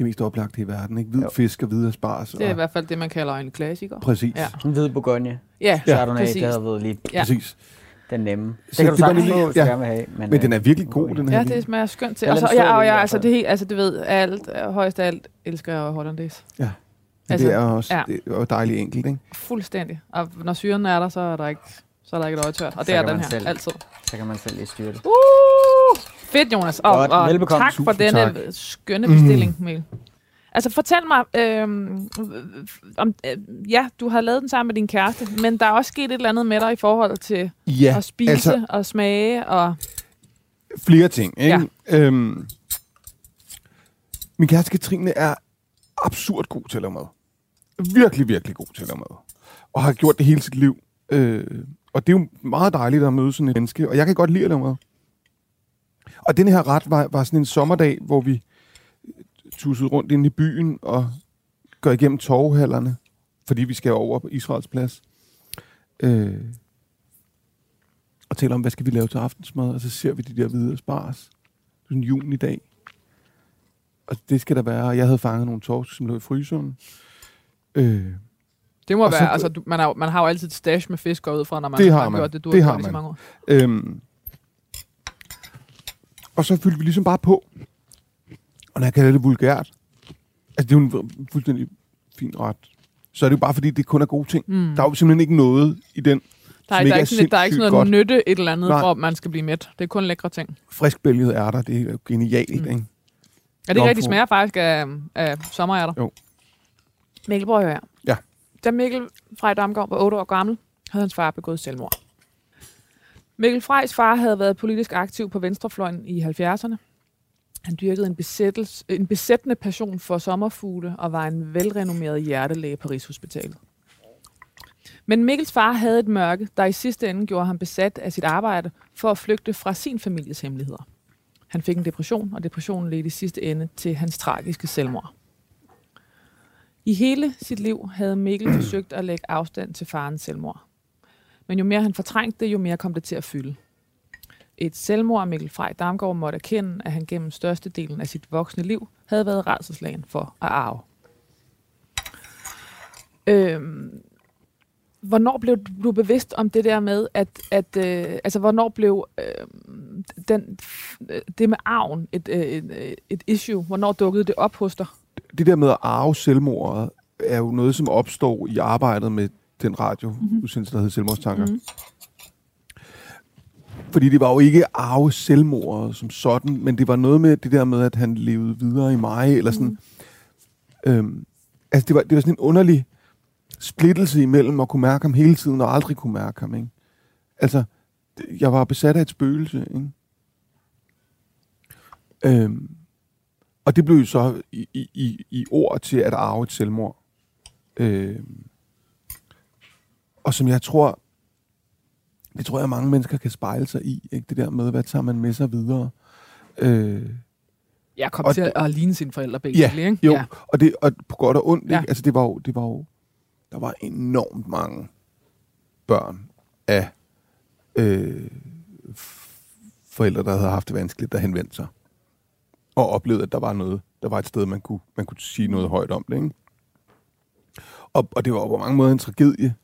det mest oplagte i verden, ikke? Hvid Jo. fisk og hvide asparges. Det er i og, hvert fald det, man kalder en klassiker. præcis. Ja. En hvid Bourgogne. Ja, Ja, Chardonnay, præcis. det havde været lige Ja. præcis. den nemme. Det Så kan du det sagtens lige- få, ja. gerne have. Men, Men den øh, er virkelig god, den her Ja, det smager skønt til. Jeg Og så, lader den ja, stå og i jeg, altså, det helt, altså, det ved, alt, øh, højst af alt, elsker jeg hollandaise. Ja. Men Altså, det er også ja. det er jo dejligt enkelt, ikke? Fuldstændig. Og når syren er der, så er der ikke, så er der ikke et øje tørt. Og Så det er den her, selv- altid. Så kan man selv lige styre det. Uh! Fedt, Jonas. Og, Godt. og Velbekomme. tak for Tusind denne tak. skønne bestilling, Mikkel. Altså, fortæl mig, øhm, om, øh, ja, du har lavet den sammen med din kæreste, men der er også sket et eller andet med dig i forhold til Ja, at spise altså og smage, og flere ting, ikke? Øhm, min kæreste Katrine er absurd god til at lave mad. Virkelig, virkelig god til at lave mad. Og har gjort det hele sit liv. Øh, og det er jo meget dejligt at møde sådan et menneske, og jeg kan godt lide at lave mad. Og den her ret var, var sådan en sommerdag, hvor vi tussede rundt ind i byen og går igennem torvhallerne, fordi vi skal over på Israels plads. Øh, og taler om, hvad skal vi lave til aftensmad, og så ser vi de der hvide spars. Det er en junidag. Og det skal der være. Jeg havde fanget nogle torsk, som lå i fryseren. Øh, det må være, så- altså, du, man, har, man har jo altid et stash med fisk ud fra, når man Det har man. gjort det, du Det har har i så man. mange år. Øhm, og så fyldte vi ligesom bare på. Og når jeg kalder det vulgært, altså det er jo en fuldstændig fin ret, så er det jo bare fordi, det kun er gode ting. Mm. Der er jo simpelthen ikke noget i den, Der er, som der, er ikke ikke sådan, der er ikke sådan noget godt. nytte et eller andet, Nej. hvor man skal blive mæt. Det er kun lækre ting. friskbælgede ærter. Det er jo genialt, Mm. ikke? Ja, det er rigtigt smager faktisk af, af sommerærter. Jo. Mikkel, prøv at høre. her. Ja. Da Mikkel Frej Damgaard var 8 år gammel, havde hans far begået selvmord. Mikkel Frejs far havde været politisk aktiv på venstrefløjen i 70'erne. Han dyrkede en, besættelse, en besættende passion for sommerfugle og var en velrenommeret hjertelæge på Rigshospitalet. Men Mikkels far havde et mørke, der i sidste ende gjorde ham besat af sit arbejde for at flygte fra sin families hemmeligheder. Han fik en depression, og depressionen ledte i sidste ende til hans tragiske selvmord. I hele sit liv havde Mikkel forsøgt at lægge afstand til farens selvmord. Men jo mere han fortrængte det, jo mere kom det til at fylde. Et selvmord, Mikkel Frej Damgaard måtte erkende, at han gennem størstedelen af sit voksne liv havde været redselslagen for at arve. Øhm, hvornår blev du bevidst om det der med, at, at øh, altså hvornår blev øh, den, øh, det med arven, et, øh, et, øh, et issue, hvornår dukkede det op hos dig? Det der med at arve selvmordet, er jo noget, som opstår i arbejdet med den radio, mm-hmm. der hedder Selvmordstanker. Mm-hmm. Fordi det var jo ikke arve selvmordet som sådan, men det var noget med det der med, at han levede videre i mig, eller sådan. Mm. Øhm, altså, det var, det var sådan en underlig splittelse imellem at kunne mærke ham hele tiden, og aldrig kunne mærke ham, ikke? Altså, jeg var besat af et spøgelse, ikke? Øhm, og det blev jo så i, i, i ord til at arve et selvmord. Øhm, og som jeg tror, det tror jeg, mange mennesker kan spejle sig i, ikke? det der med, hvad tager man med sig videre. Øh, jeg kom til at ligne sine forældre begge, ja, ikke? Jo, ja, og, det, og på godt og ondt, ja. ikke? Altså, det var jo, det var jo, der var enormt mange børn af øh, forældre, der havde haft det vanskeligt, der henvendte sig. Og oplevede, at der var noget, der var et sted, man kunne, man kunne sige noget højt om det, ikke? Og, og det var på mange måder en tragedie,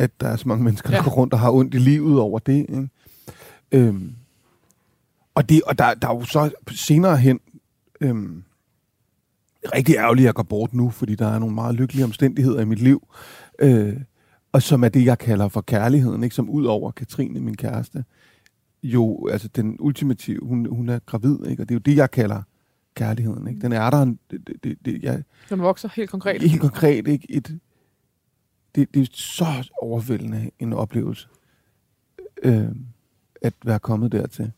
at der er så mange mennesker, der ja. går rundt og har ondt i livet over det. Ikke? Øhm, og det, og der, der er jo så senere hen øhm, rigtig ærgerligt, at jeg går bort nu, fordi der er nogle meget lykkelige omstændigheder i mit liv, øh, og som er det, jeg kalder for kærligheden, ikke? som ud over Katrine, min kæreste, jo, altså den ultimative, hun, hun er gravid, ikke? og det er jo det, jeg kalder kærligheden. Ikke? Den er der, det, det, det, det, jeg, den vokser helt konkret. Helt konkret, ikke? Et, det, det er så overvældende en oplevelse, øh, at være kommet dertil.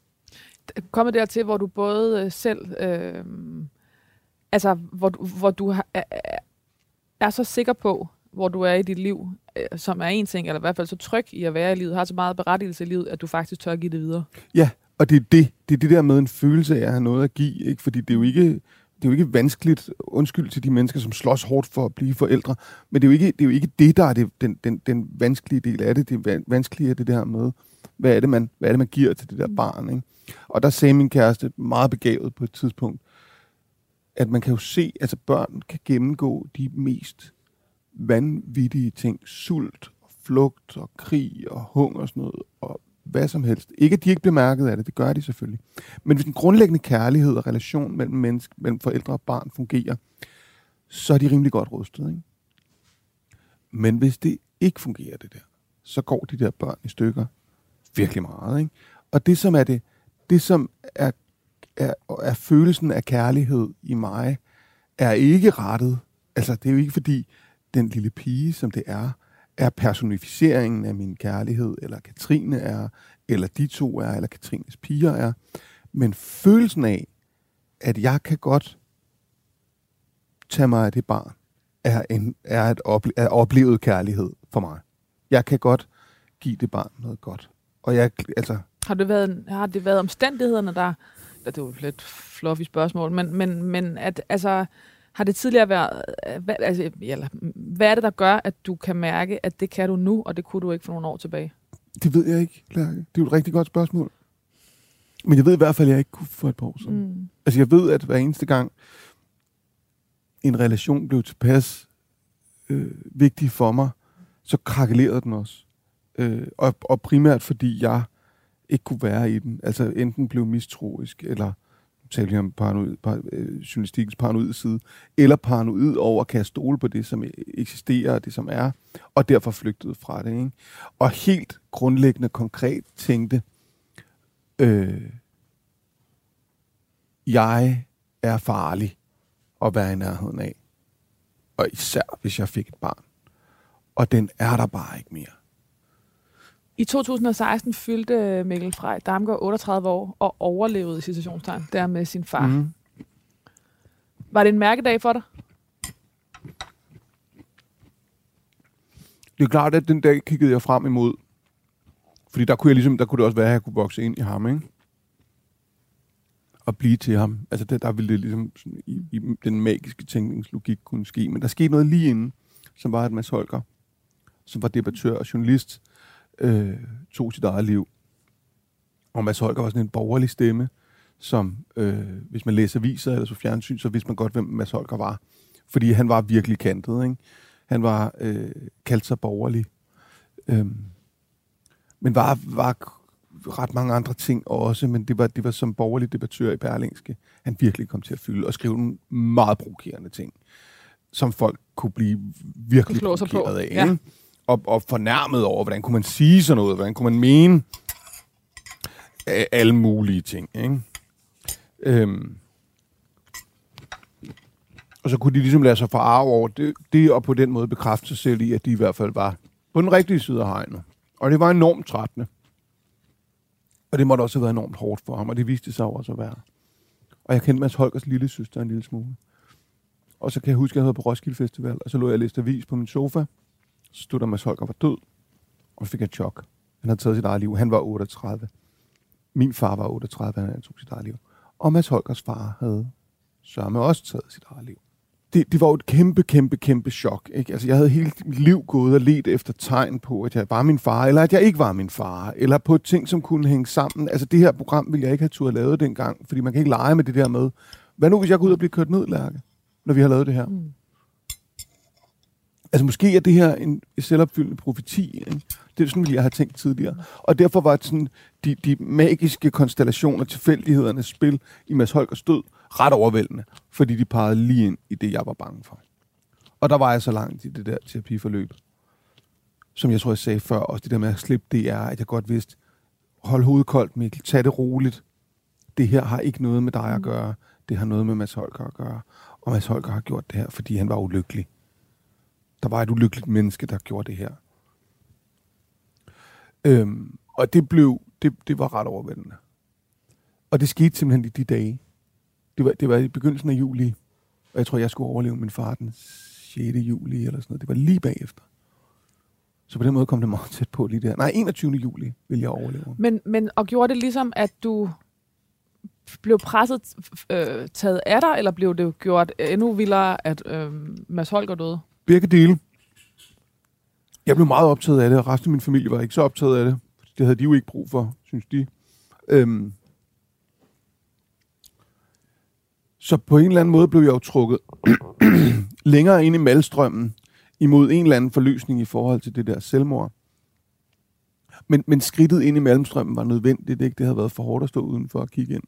Kommet dertil, hvor du både øh, selv, øh, altså hvor, du, hvor du har, er, er så sikker på, hvor du er i dit liv, øh, som er en ting, eller i hvert fald så tryg i at være i livet, har så meget berettigelse i livet, at du faktisk tør give det videre. Ja, og det er det, det er det der med en følelse af at have noget at give, ikke? fordi det er jo ikke det er jo ikke vanskeligt, undskyld til de mennesker, som slås hårdt for at blive forældre, men det er jo ikke det, er jo ikke det der er det, den, den, den vanskelige del af det. Det vanskelige er det der med, hvad er det, man, hvad er det, man giver til det der barn. Ikke? Og der sagde min kæreste meget begavet på et tidspunkt, at man kan jo se, at altså børn kan gennemgå de mest vanvittige ting. Sult, og flugt, og krig, og hunger og sådan noget, og hvad som helst. Ikke at de ikke bliver mærket af det, det gør de selvfølgelig. Men hvis den grundlæggende kærlighed og relation mellem, menneske, mellem forældre og barn fungerer, så er de rimelig godt rustet. Ikke? Men hvis det ikke fungerer, det der, så går de der børn i stykker virkelig meget. Ikke? Og det, som er det, det som er, er, er følelsen af kærlighed i mig, er ikke rettet. Altså, det er jo ikke fordi, den lille pige, som det er, er personificeringen af min kærlighed, eller Katrine er, eller de to er, eller Katrines piger er. Men følelsen af, at jeg kan godt tage mig af det barn, er, en, er, et ople- er oplevet kærlighed for mig. Jeg kan godt give det barn noget godt. Og jeg, altså... Har det været, har det været omstændighederne, der... Det var et lidt fluffy spørgsmål, men, men, men at, altså, har det tidligere været, øh, hvad, altså, eller, hvad er det, der gør, at du kan mærke, at det kan du nu, og det kunne du ikke for nogle år tilbage? Det ved jeg ikke, Lærke. Det er jo et rigtig godt spørgsmål. Men jeg ved i hvert fald, at jeg ikke kunne for et par år siden. Mm. Altså jeg ved, at hver eneste gang en relation blev tilpas øh, vigtig for mig, så krakelerede den også. Øh, og, og primært fordi jeg ikke kunne være i den. Altså enten blev mistroisk, eller talte om paranoid, par, øh, journalistikens paranoid side, eller paranoid over at kan stole på det, som øh, eksisterer, og det, som er, og derfor flygtede fra det. Ikke? Og helt grundlæggende konkret tænkte, øh, jeg er farlig at være i nærheden af. Og især, hvis jeg fik et barn. Og den er der bare ikke mere. I 2016 fyldte Mikkel Frej Damgaard 38 år og overlevede i situationstegn der med sin far. Mm. Var det en mærkedag for dig? Det er klart, at den dag kiggede jeg frem imod. Fordi der kunne, jeg ligesom, der kunne det også være, at jeg kunne vokse ind i ham, ikke? Og blive til ham. Altså, der, der ville det ligesom sådan, i, i, den magiske tænkningslogik kunne ske. Men der skete noget lige inden, som var, at Mads Holger, som var debattør og journalist, øh, tog sit eget liv. Og Mads Holger var sådan en borgerlig stemme, som, øh, hvis man læser viser eller så fjernsyn, så vidste man godt, hvem Mads Holger var. Fordi han var virkelig kantet. Ikke? Han var øh, kaldt sig borgerlig. Øh, men var, var ret mange andre ting også, men det var, det var som borgerlig debattør i Berlingske, han virkelig kom til at fylde og skrive nogle meget provokerende ting, som folk kunne blive virkelig provokeret af. Ja. Ja. Og, og fornærmet over, hvordan kunne man sige sådan noget, hvordan kunne man mene alle mulige ting. Ikke? Øhm. Og så kunne de ligesom lade sig forarve over det, det, og på den måde bekræfte sig selv i, at de i hvert fald var på den rigtige side af hegnet. Og det var enormt trættende. Og det måtte også have været enormt hårdt for ham, og det viste sig også at være. Og jeg kendte Mads Holgers lille søster en lille smule. Og så kan jeg huske, at jeg havde på Roskilde Festival, og så lå jeg og læste avis på min sofa stutter stod Mads Holger var død, og fik et chok. Han havde taget sit eget liv. Han var 38. Min far var 38, han tog sit eget liv. Og Mads Holgers far havde sørme også taget sit eget liv. Det, det var jo et kæmpe, kæmpe, kæmpe chok. Ikke? Altså, jeg havde hele mit liv gået og let efter tegn på, at jeg var min far, eller at jeg ikke var min far, eller på ting, som kunne hænge sammen. Altså, det her program ville jeg ikke have turde lavet dengang, fordi man kan ikke lege med det der med, hvad nu, hvis jeg går ud og bliver kørt ned, Lærke, når vi har lavet det her? Mm. Altså måske er det her en selvopfyldende profeti. Ikke? Det er sådan, jeg have tænkt tidligere. Og derfor var sådan, de, de magiske konstellationer, tilfældighedernes spil i Mads Holgers død ret overvældende, fordi de pegede lige ind i det, jeg var bange for. Og der var jeg så langt i det der terapiforløb, som jeg tror, jeg sagde før, også det der med at slippe, det er, at jeg godt vidste, hold hovedet koldt, Mikkel, tag det roligt. Det her har ikke noget med dig at gøre. Det har noget med Mads Holger at gøre. Og Mads Holger har gjort det her, fordi han var ulykkelig. Der var et ulykkeligt menneske, der gjorde det her. Øhm, og det blev, det, det var ret overvældende. Og det skete simpelthen i de dage. Det var, det var i begyndelsen af juli, og jeg tror, jeg skulle overleve min far den 6. juli eller sådan noget. Det var lige bagefter. Så på den måde kom det meget tæt på lige der. Nej, 21. juli vil jeg overleve. Men, men, og gjorde det ligesom, at du blev presset øh, taget af dig, eller blev det gjort endnu vildere, at øh, Mads Holger døde? Begge dele. Jeg blev meget optaget af det, og resten af min familie var ikke så optaget af det. Det havde de jo ikke brug for, synes de. Øhm. Så på en eller anden måde blev jeg jo trukket længere ind i malstrømmen imod en eller anden forløsning i forhold til det der selvmord. Men, men skridtet ind i malmstrømmen var nødvendigt, ikke? Det havde været for hårdt at stå udenfor og kigge ind.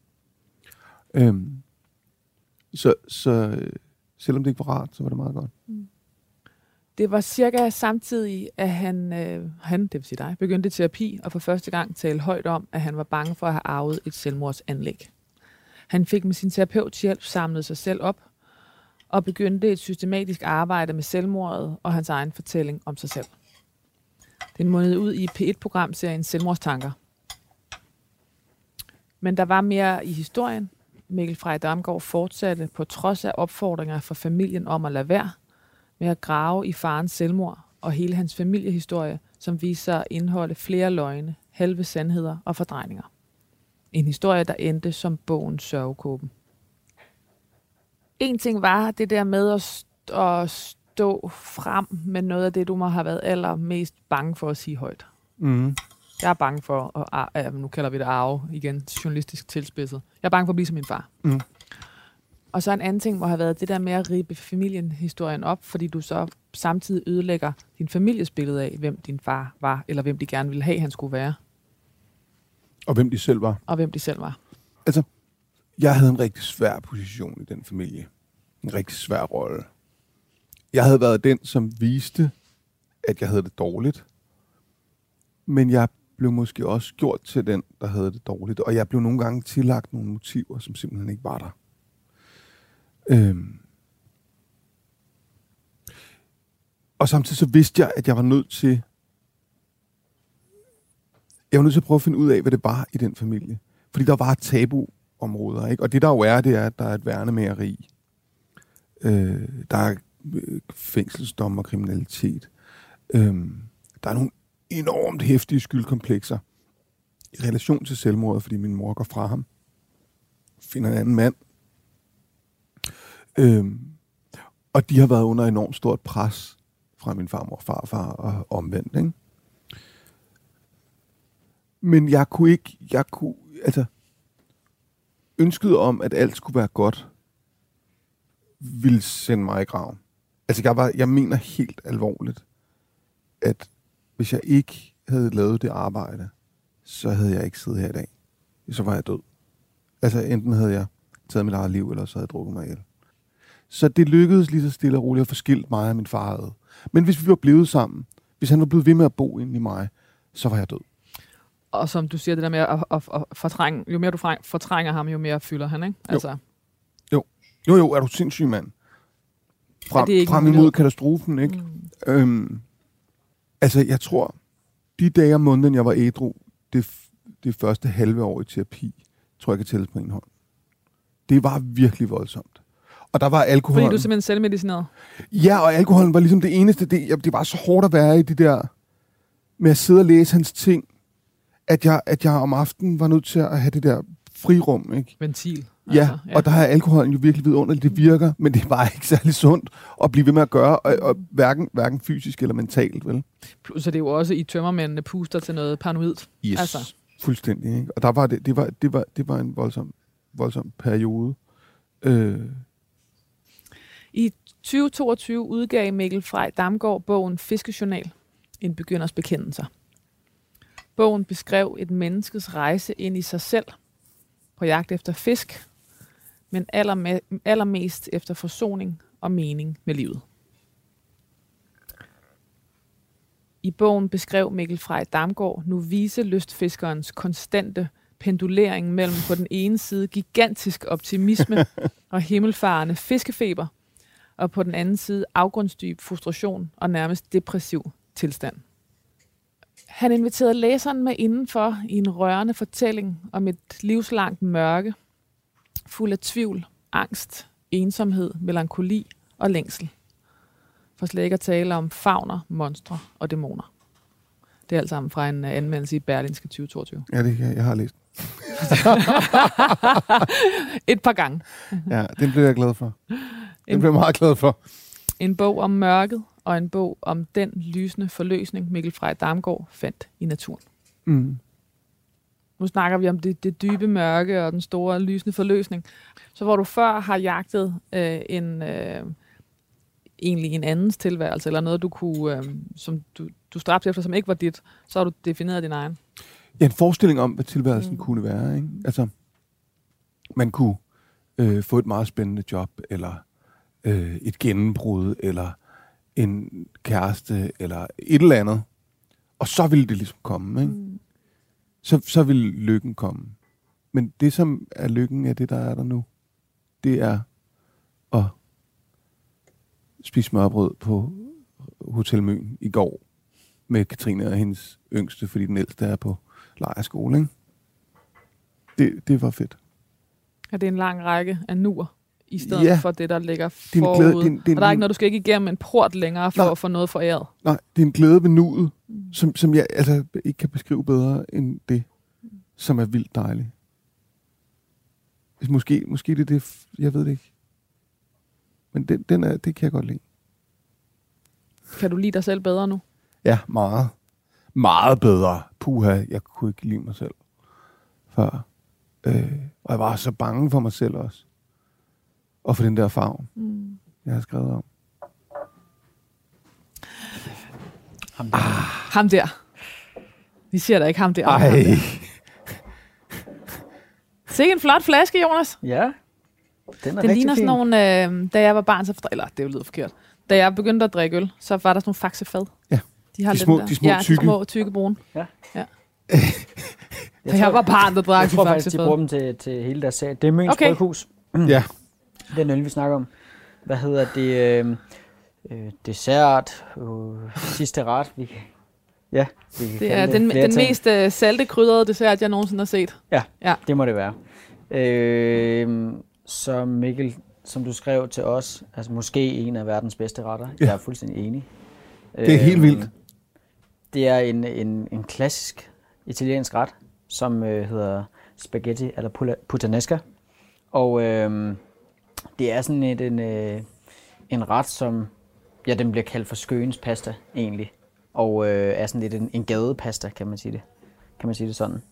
Øhm. Så, så øh, selvom det ikke var rart, så var det meget godt. Mm. Det var cirka samtidig, at han, øh, han, det vil sige dig, begyndte terapi og for første gang tale højt om, at han var bange for at have arvet et selvmordsanlæg. Han fik med sin terapeuts hjælp samlet sig selv op og begyndte et systematisk arbejde med selvmordet og hans egen fortælling om sig selv. Den mundede ud i P1-programserien Selvmordstanker. Men der var mere i historien. Mikkel Frej Damgaard fortsatte på trods af opfordringer fra familien om at lade være med at grave i farens selvmord og hele hans familiehistorie, som viser sig at indeholde flere løgne, halve sandheder og fordrejninger. En historie, der endte som bogen Sørgekåben. En ting var det der med at, st- at stå frem med noget af det, du må have været allermest bange for at sige højt. Mm. Jeg er bange for at, nu kalder vi det arve igen, journalistisk tilspidset. Jeg er bange for at blive som min far. Mm. Og så en anden ting må have været det der med at ribe familienhistorien op, fordi du så samtidig ødelægger din families billede af, hvem din far var, eller hvem de gerne ville have, han skulle være, Og hvem de selv var. og hvem de selv var. Jeg havde en rigtig svær position i den familie. En rigtig svær rolle. Jeg havde været den, som viste, at jeg havde det dårligt. Men jeg blev måske også gjort til den, der havde det dårligt. Og jeg blev nogle gange tillagt nogle motiver, som simpelthen ikke var der. Øhm. Og samtidig så vidste jeg, at jeg var nødt til... Jeg var nødt til at prøve at finde ud af, hvad det var i den familie. Fordi der var tabu områder. Ikke? Og det der jo er, det er, at der er et værnemageri. Øh, der er øh, fængselsdom og kriminalitet. Øh, der er nogle enormt hæftige skyldkomplekser i relation til selvmordet, fordi min mor går fra ham. Finder en anden mand. Øhm, og de har været under enormt stort pres fra min farmor og farfar og omvendt. Ikke? Men jeg kunne ikke, jeg kunne, altså, ønsket om, at alt skulle være godt, ville sende mig i graven. Altså, jeg, var, jeg mener helt alvorligt, at hvis jeg ikke havde lavet det arbejde, så havde jeg ikke siddet her i dag. Så var jeg død. Altså, enten havde jeg taget mit eget liv, eller så havde jeg drukket mig ihjel. Så det lykkedes lige så stille og roligt at få skilt mig og min far ad. Men hvis vi var blevet sammen, hvis han var blevet ved med at bo inde i mig, så var jeg død. Og som du siger, det der med at, at, at fortrænge, jo mere du fortrænger ham, jo mere fylder han, ikke? Altså, Jo, jo, er du sindssyg, mand. Frem, Er det ikke frem imod katastrofen, ikke? mm, Øhm, altså, jeg tror, de dage om måneden, jeg var ædru, det, det første halve år i terapi, tror jeg kan tælles på en hånd. Det var virkelig voldsomt. Og der var alkohol. fordi du simpelthen selvmedicineret. Ja, og alkoholen var ligesom det eneste. Det, det var så hårdt at være i det der med at sidde og læse hans ting, at jeg, at jeg om aftenen var nødt til at have det der frirum, ikke? Ventil. Ja, altså, og der har alkoholen jo virkelig vidunderligt. Det virker, men det er bare ikke særlig sundt at blive ved med at gøre, og, og hverken, hverken fysisk eller mentalt, vel? Plus, at det er jo også i tømmermændene puster til noget paranoid. Yes. Altså. Fuldstændig, ikke? Og der var det, det, var, det, var, det var en voldsom, voldsom periode. Øh, I 2022 udgav Mikkel Frej Damgaard bogen Fiskejournal, en begynders bekendelser. Bogen beskrev et menneskes rejse ind i sig selv, på jagt efter fisk, men allerme- allermest efter forsoning og mening med livet. I bogen beskrev Mikkel Frej Damgaard nu vise lystfiskerens konstante pendulering mellem på den ene side gigantisk optimisme og himmelfarende fiskefeber, og på den anden side afgrundsdyb frustration og nærmest depressiv tilstand. Han inviterede læseren med indenfor i en rørende fortælling om et livslangt mørke, fuld af tvivl, angst, ensomhed, melankoli og længsel. For slet ikke at tale om fauner, monstre og dæmoner. Det er alt sammen fra en uh, anmeldelse i Berlinske 2022. ja, det jeg, jeg har læst. Et par gange. Ja, den blev jeg glad for. En- blev jeg meget glad for. En bog om mørket og en bog om den lysende forløsning, Mikkel Frej Damgaard fandt i naturen. Mm. Nu snakker vi om det, det dybe mørke og den store lysende forløsning. Så hvor du før har jagtet øh, en øh, egentlig en andens tilværelse, eller noget, du kunne, øh, som du, du stræbte efter, som ikke var dit, så har du defineret din egen. Ja, en forestilling om, hvad tilværelsen mm. kunne være. Ikke? Altså, man kunne øh, få et meget spændende job, eller øh, et gennembrud, eller en kæreste, eller et eller andet. Og så ville det ligesom komme. Ikke? Mm. Så, så ville lykken komme. Men det, som er lykken, er det, der er der nu. Det er at spise smørbrød på Hotel Møn i går med Katrine og hendes yngste, fordi den ældste er på lejerskole. Ikke? Det, det var fedt. Er det en lang række af nuer, i stedet Ja. for det, der ligger er en forud? glæde- er en- og der er ikke noget, du skal ikke igennem en port længere for Nej. at få noget foræret. Nej, det er en glæde ved nuet, Mm. som, som jeg altså, ikke kan beskrive bedre end det, som er vildt dejligt. Måske, måske det er det, jeg ved det ikke. Men den, den er, det kan jeg godt lide. Kan du lide dig selv bedre nu? Ja, meget. Meget bedre. Puha, jeg kunne ikke lide mig selv før. Øh, og jeg var så bange for mig selv også. Og for den der farve, Mm. jeg har skrevet om. Ham der. Ham der. Vi siger da ikke ham der. Ej, Ham der. En flot flaske, Jonas. Ja, den er Det rigtig ligner fin. sådan nogle, øh, da jeg var barn, så, eller det lyder forkert. Da jeg begyndte at drikke øl, så var der sådan nogle faxefad. Ja. De, har De små- der. de små ja, tykke. de små tykke brune. Jeg, Da jeg var barn, der drak jeg tror faktisk, de bruger dem til, til hele deres serie. Det er Møns Okay. Bryghus. ja. Den øl, vi snakker om. Hvad hedder det? Øh, øh, dessert. Øh, sidste ret. Vi, ja, vi kan Det er den, den ting. mest øh, salte krydrede dessert, jeg nogensinde har set. Det må det være. Øh, så Mikkel, som du skrev til os, altså måske en af verdens bedste retter. Ja. Jeg er fuldstændig enig. Det er helt vildt. Det er en, en, en klassisk italiensk ret, som øh, hedder spaghetti eller puttanesca. Og øh, det er sådan et, en, øh, en ret, som ja, den bliver kaldt for skøens pasta egentlig. Og øh, er sådan lidt en, en gadepasta, kan man sige det. Kan man sige det sådan.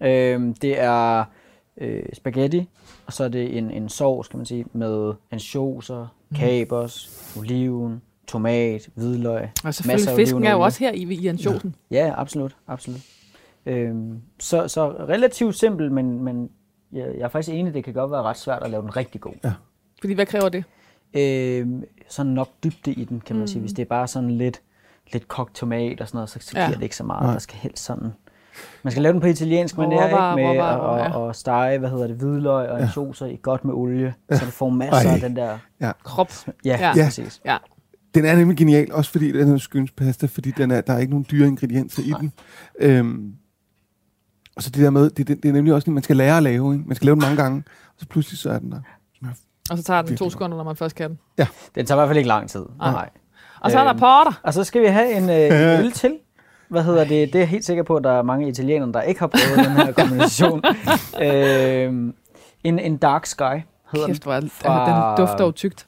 Øh, det er øh, spaghetti, og så er det en, en sovs, kan man sige, med ansjoser, kapers, oliven, tomat, hvidløg. Og selvfølgelig af fisken er jo også her i, i ansjosen. Ja, absolut, absolut. Øhm, så, så relativt simpel, men, men jeg, jeg er faktisk enig, det kan godt være ret svært at lave den rigtig god. Ja. Fordi hvad kræver det? Øhm, sådan nok dybde i den, kan man Mm. sige. Hvis det er bare sådan lidt, lidt kogt tomat og sådan noget, så, så Ja. giver det ikke så meget. Nej. Der skal helst sådan... Man skal lave den på italiensk manér, Råvarer, ikke? Med råvarer, at ja. og, og stege, hvad hedder det, hvidløg og Ja. ansjoser i godt med olie, så du får masser Ej. af den der... Krop. Ja, Ja. ja. Ja. præcis. Ja. Den er nemlig genial, også fordi den er skynspasta, fordi den er, der er ikke nogen dyre ingredienser i den. Øhm, og så det der med, det, det, det er nemlig også noget, man skal lære at lave. Ikke? Man skal lave den mange gange, og så pludselig så er den der. Og så tager den to sekunder, når man først kan den. Den tager i hvert fald ikke lang tid. Nej. Nej. Og så er der Øhm, porter. Og så skal vi have en øh, øl til. Hvad hedder det? Det er jeg helt sikker på, at der er mange italienere, der ikke har prøvet den her kombination. øh, en, en Dark Sky hedder Kæft, er, den, fra... den dufter jo tykt.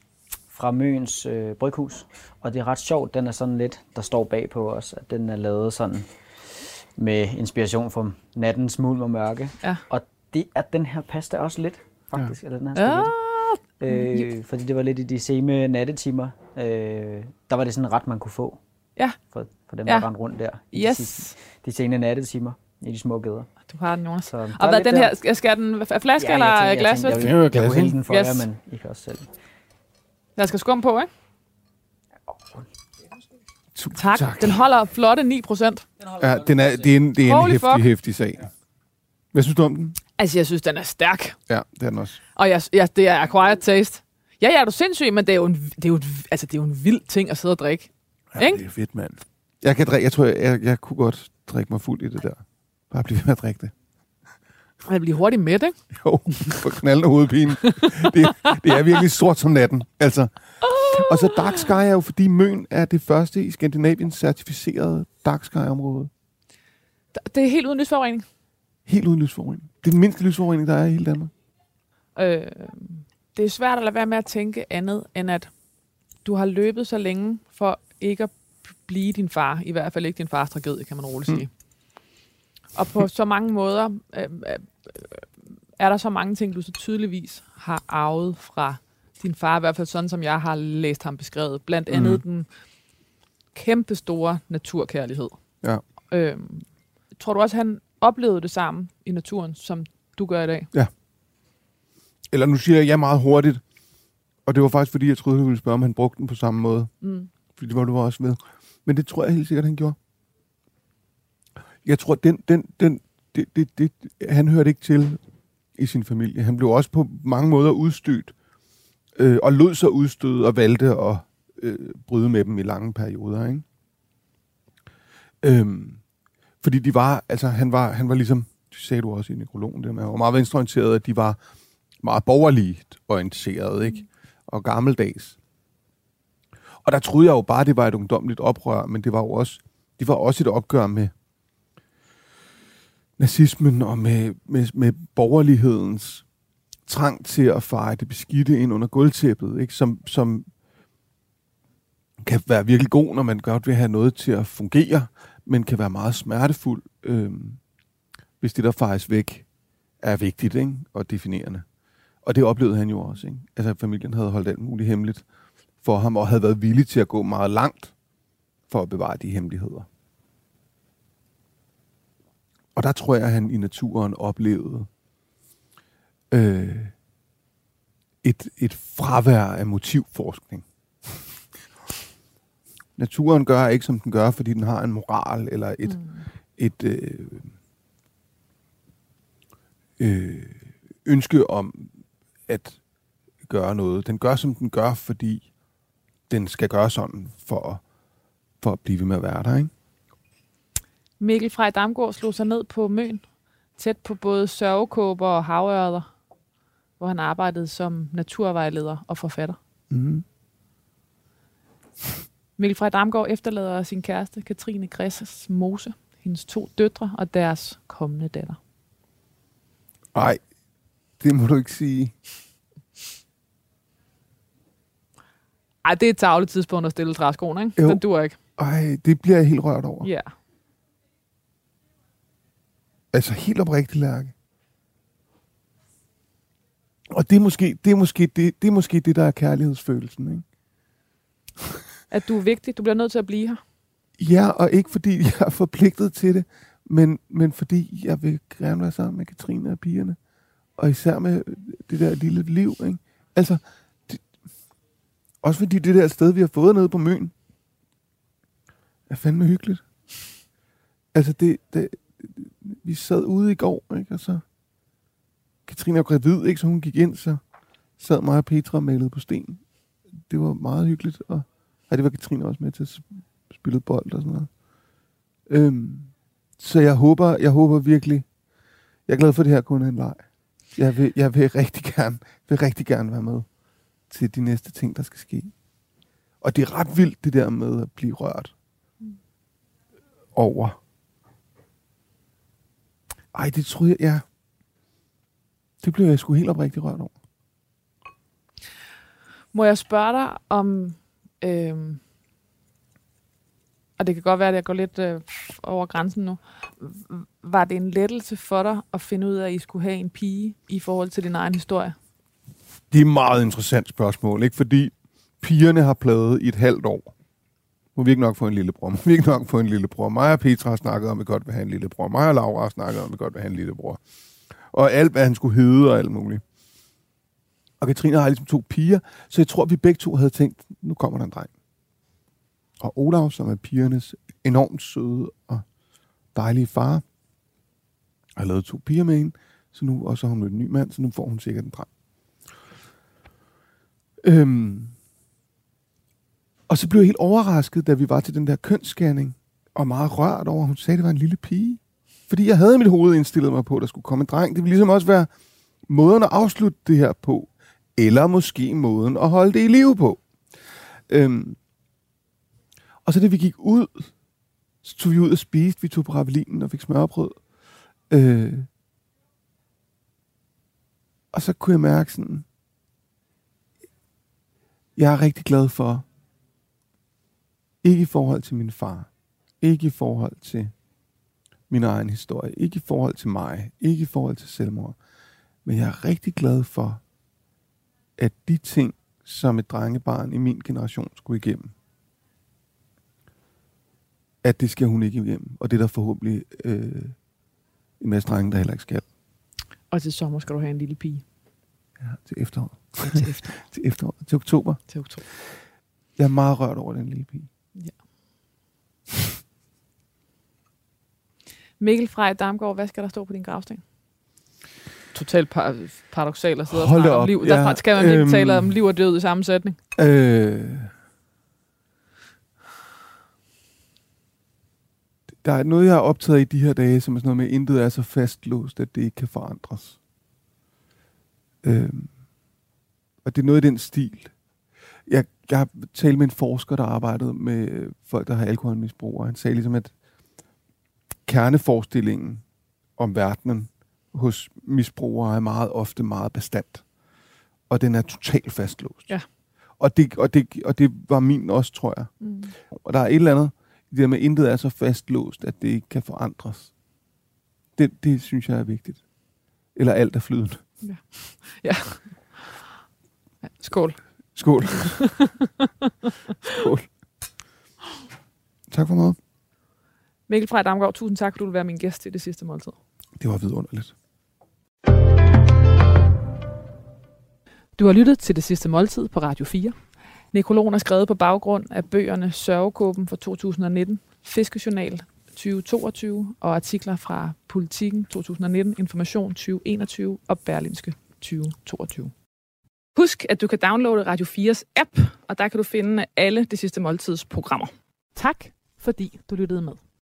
fra Møns øh, Bryghus. Og det er ret sjovt, den er sådan lidt, der står bag på os, at den er lavet sådan med inspiration fra nattens mulm og mørke. Ja. Og det er den her pasta også lidt, faktisk. Ja. Eller den her Ja. Øh, fordi det var lidt i de seme nattetimer. Øh, der var det sådan en ret, man kunne få. Ja. For, for dem, Ja. der rendte rundt der. i de, yes. de sene nattetimer i de små gader. Du har den, Jonas. Så Og er hvad den der. her, skal- den flaske ja, eller jeg tænkte- glas? Jeg, er jo jeg, jeg, jeg hælde ikke? den for Yes. jer, men I kan også selv. Der skal skum på, ikke? Tusind Tak. tak. Den holder flotte 9 procent. Ja, den er, det er en, det er en hæftig, hæftig sag. Hvad synes du om den? Altså, jeg synes, den er stærk. Ja, det er den også. Og jeg, jeg, det er acquired taste. Ja, ja, er du sindssyg, men det er jo en, det er jo, et, altså, det er jo en vild ting at sidde og drikke. Ja, Ikke? det er fedt, mand. Jeg, kan drikke, jeg tror, jeg, jeg, jeg kunne godt drikke mig fuld i det der. Bare blive ved med at drikke det. Jeg bliver hurtigt mæt, ikke? Jo, for knaldende hovedpine. det, det er virkelig sort som natten. Altså. Og så Dark Sky er jo, fordi Møn er det første i Skandinavien certificerede Dark Sky-område. Det er helt uden lysforurening. Helt uden lysforurening. Det er den mindste lysforurening, der er i hele Danmark. Øh, det er svært at lade være med at tænke andet, end at du har løbet så længe for ikke at blive din far. I hvert fald ikke din fars tragedie, kan man roligt Mm. sige. Og på så mange måder øh, øh, er der så mange ting, du så tydeligvis har arvet fra din far, i hvert fald sådan, som jeg har læst ham beskrevet. Blandt andet Mhm. den kæmpe store naturkærlighed. Ja. Øhm, tror du også, han oplevede det samme i naturen, som du gør i dag? Eller nu siger jeg ja meget hurtigt. Og det var faktisk, fordi jeg troede, du ville spørge, om han brugte den på samme måde. Mm. Fordi det var du også ved. Men det tror jeg helt sikkert, han gjorde. Jeg tror, den, den, den, det, det, det, han hørte ikke til i sin familie. Han blev også på mange måder udstødt. Øh, og lod sig udstøde og valgte at øh, bryde med dem i lange perioder. Ikke? Øhm, fordi de var, altså han var, han var ligesom, det sagde du også i nekrologen, det med, han var meget venstreorienteret, at de var meget borgerligt orienteret, ikke? Og gammeldags. Og der troede jeg jo bare, det var et ungdomligt oprør, men det var jo også, det var også et opgør med nazismen og med, med, med borgerlighedens trang til at feje det beskidte ind under gulvtæppet, ikke? Som, som kan være virkelig god, når man godt vil have noget til at fungere, men kan være meget smertefuld, øh, hvis det, der faktisk væk, er vigtigt ikke? og definerende. Og det oplevede han jo også. Ikke? Altså, familien havde holdt alt muligt hemmeligt for ham, og havde været villig til at gå meget langt for at bevare de hemmeligheder. Og der tror jeg, at han i naturen oplevede øh, et, et fravær af motivforskning. Naturen gør ikke, som den gør, fordi den har en moral eller et, Mm. et øh, øh, ønske om at gøre noget. Den gør, som den gør, fordi den skal gøre sådan for, at- for at blive ved med at være der. Ikke? Mikkel Frej Damgaard slog sig ned på Møn, tæt på både sørgekåber og havørder, hvor han arbejdede som naturvejleder og forfatter. Mm. Mikkel Frej Damgaard efterlader sin kæreste, Katrine Græsses Mose, hendes to døtre og deres kommende datter. Ej, det må du ikke sige. Ej, det er et tavligt tidspunkt at stille træskoen, ikke? Jo. Den dur ikke. Ej, det bliver jeg helt rørt over. Ja. Altså helt oprigtigt, Lærke. Og det er måske det, er måske det, det, er måske det der er kærlighedsfølelsen. Ikke? At du er vigtig. Du bliver nødt til at blive her. Ja, og ikke fordi jeg er forpligtet til det, men, men fordi jeg vil gerne være sammen med Katrine og pigerne. Og især med det der lille liv, ikke? Altså, det, også fordi det der sted, vi har fået nede på Møn, er fandme hyggeligt. Altså, det, det, vi sad ude i går, ikke? Og så Katrine er gravid, ikke? Så hun gik ind, så sad mig og Petra og malede på sten. Det var meget hyggeligt, og og det var Katrine også med til at spille bold og sådan noget. Øhm, så jeg håber, jeg håber virkelig, jeg er glad for, at det her kun er en leg. Jeg vil, jeg vil rigtig gerne, vil rigtig gerne være med til de næste ting, der skal ske. Og det er ret vildt, det der med at blive rørt over. Ej, det tror jeg, ja. Det blev jeg sgu helt oprigtigt rørt over. Må jeg spørge dig om, øhm, og det kan godt være, at jeg går lidt øh, over grænsen nu, var det en lettelse for dig at finde ud af, at I skulle have en pige i forhold til din egen historie? Det er et meget interessant spørgsmål, ikke? Fordi pigerne har pladet i et halvt år. Må vi ikke nok få en lillebror? Må vi ikke nok få en lillebror? Mig og Petra har snakket om, at vi godt vil have en lillebror. Mig og Laura har snakket om, at vi godt vil have en lille bror. Og alt, hvad han skulle hedde og alt muligt. Og Katrine har ligesom to piger, så jeg tror, at vi begge to havde tænkt, nu kommer der en dreng. Og Olaf, som er pigernes enormt søde og dejlige far, har lavet to piger med hende, så nu, og så har hun mødt en ny mand, så nu får hun sikkert en dreng. Øhm, og så blev jeg helt overrasket, da vi var til den der kønsscanning, og meget rørt over, at hun sagde, at det var en lille pige. Fordi jeg havde i mit hoved indstillet mig på, at der skulle komme en dreng. Det ville ligesom også være måden at afslutte det her på. Eller måske måden at holde det i live på. Øhm, og så da vi gik ud, så tog vi ud og spiste. Vi tog på ravelinen og fik smørbrød. Øh, og så kunne jeg mærke sådan, jeg er rigtig glad for, ikke i forhold til min far, ikke i forhold til min egen historie, ikke i forhold til mig, ikke i forhold til selvmord, men jeg er rigtig glad for, at de ting, som et drengebarn i min generation skulle igennem, at det skal hun ikke igennem. Og det er der forhåbentlig øh, en masse drenge, der heller ikke skal. Og til sommer skal du have en lille pige. Ja, til efterår. Ja, til efterår. til efterår. Til oktober. til oktober. Jeg er meget rørt over den lille pige. Mikkel Frej Damgaard, hvad skal der stå på din gravsten? Totalt par- paradoxalt at sidde og Hold da snakke om liv. ja, Der skal man ikke øhm, tale om liv og død i samme sætning. Øh, der er noget, jeg har optaget i de her dage, som er sådan noget med, at intet er så fastlåst, at det ikke kan forandres. Øh, og det er noget i den stil. Jeg, jeg har talt med en forsker, der arbejdede med folk, der har alkoholmisbrug, og han sagde ligesom, at kerneforestillingen om verdenen hos misbrugere er meget ofte meget bestandt. Og den er totalt fastlåst. Ja. Og det, og, det, og det var min også, tror jeg. Mm. Og der er et eller andet, det der med, at intet er så fastlåst, at det ikke kan forandres. Det, det synes jeg er vigtigt. Eller alt er flydende. Ja, skål. Skål. Skål. Tak for meget. Mikkel Frej Damgaard, tusind tak, for du vil være min gæst i det sidste måltid. Det var vidunderligt. Du har lyttet til det sidste måltid på Radio 4. Nekrologen er skrevet på baggrund af bøgerne Sørgekåben fra 2019, Fiskejournal 2022 og artikler fra Politiken 2019, Information 2021 og Berlinske 2022. Husk, at du kan downloade Radio 4's app, og der kan du finde alle det sidste måltids programmer. Tak, fordi du lyttede med.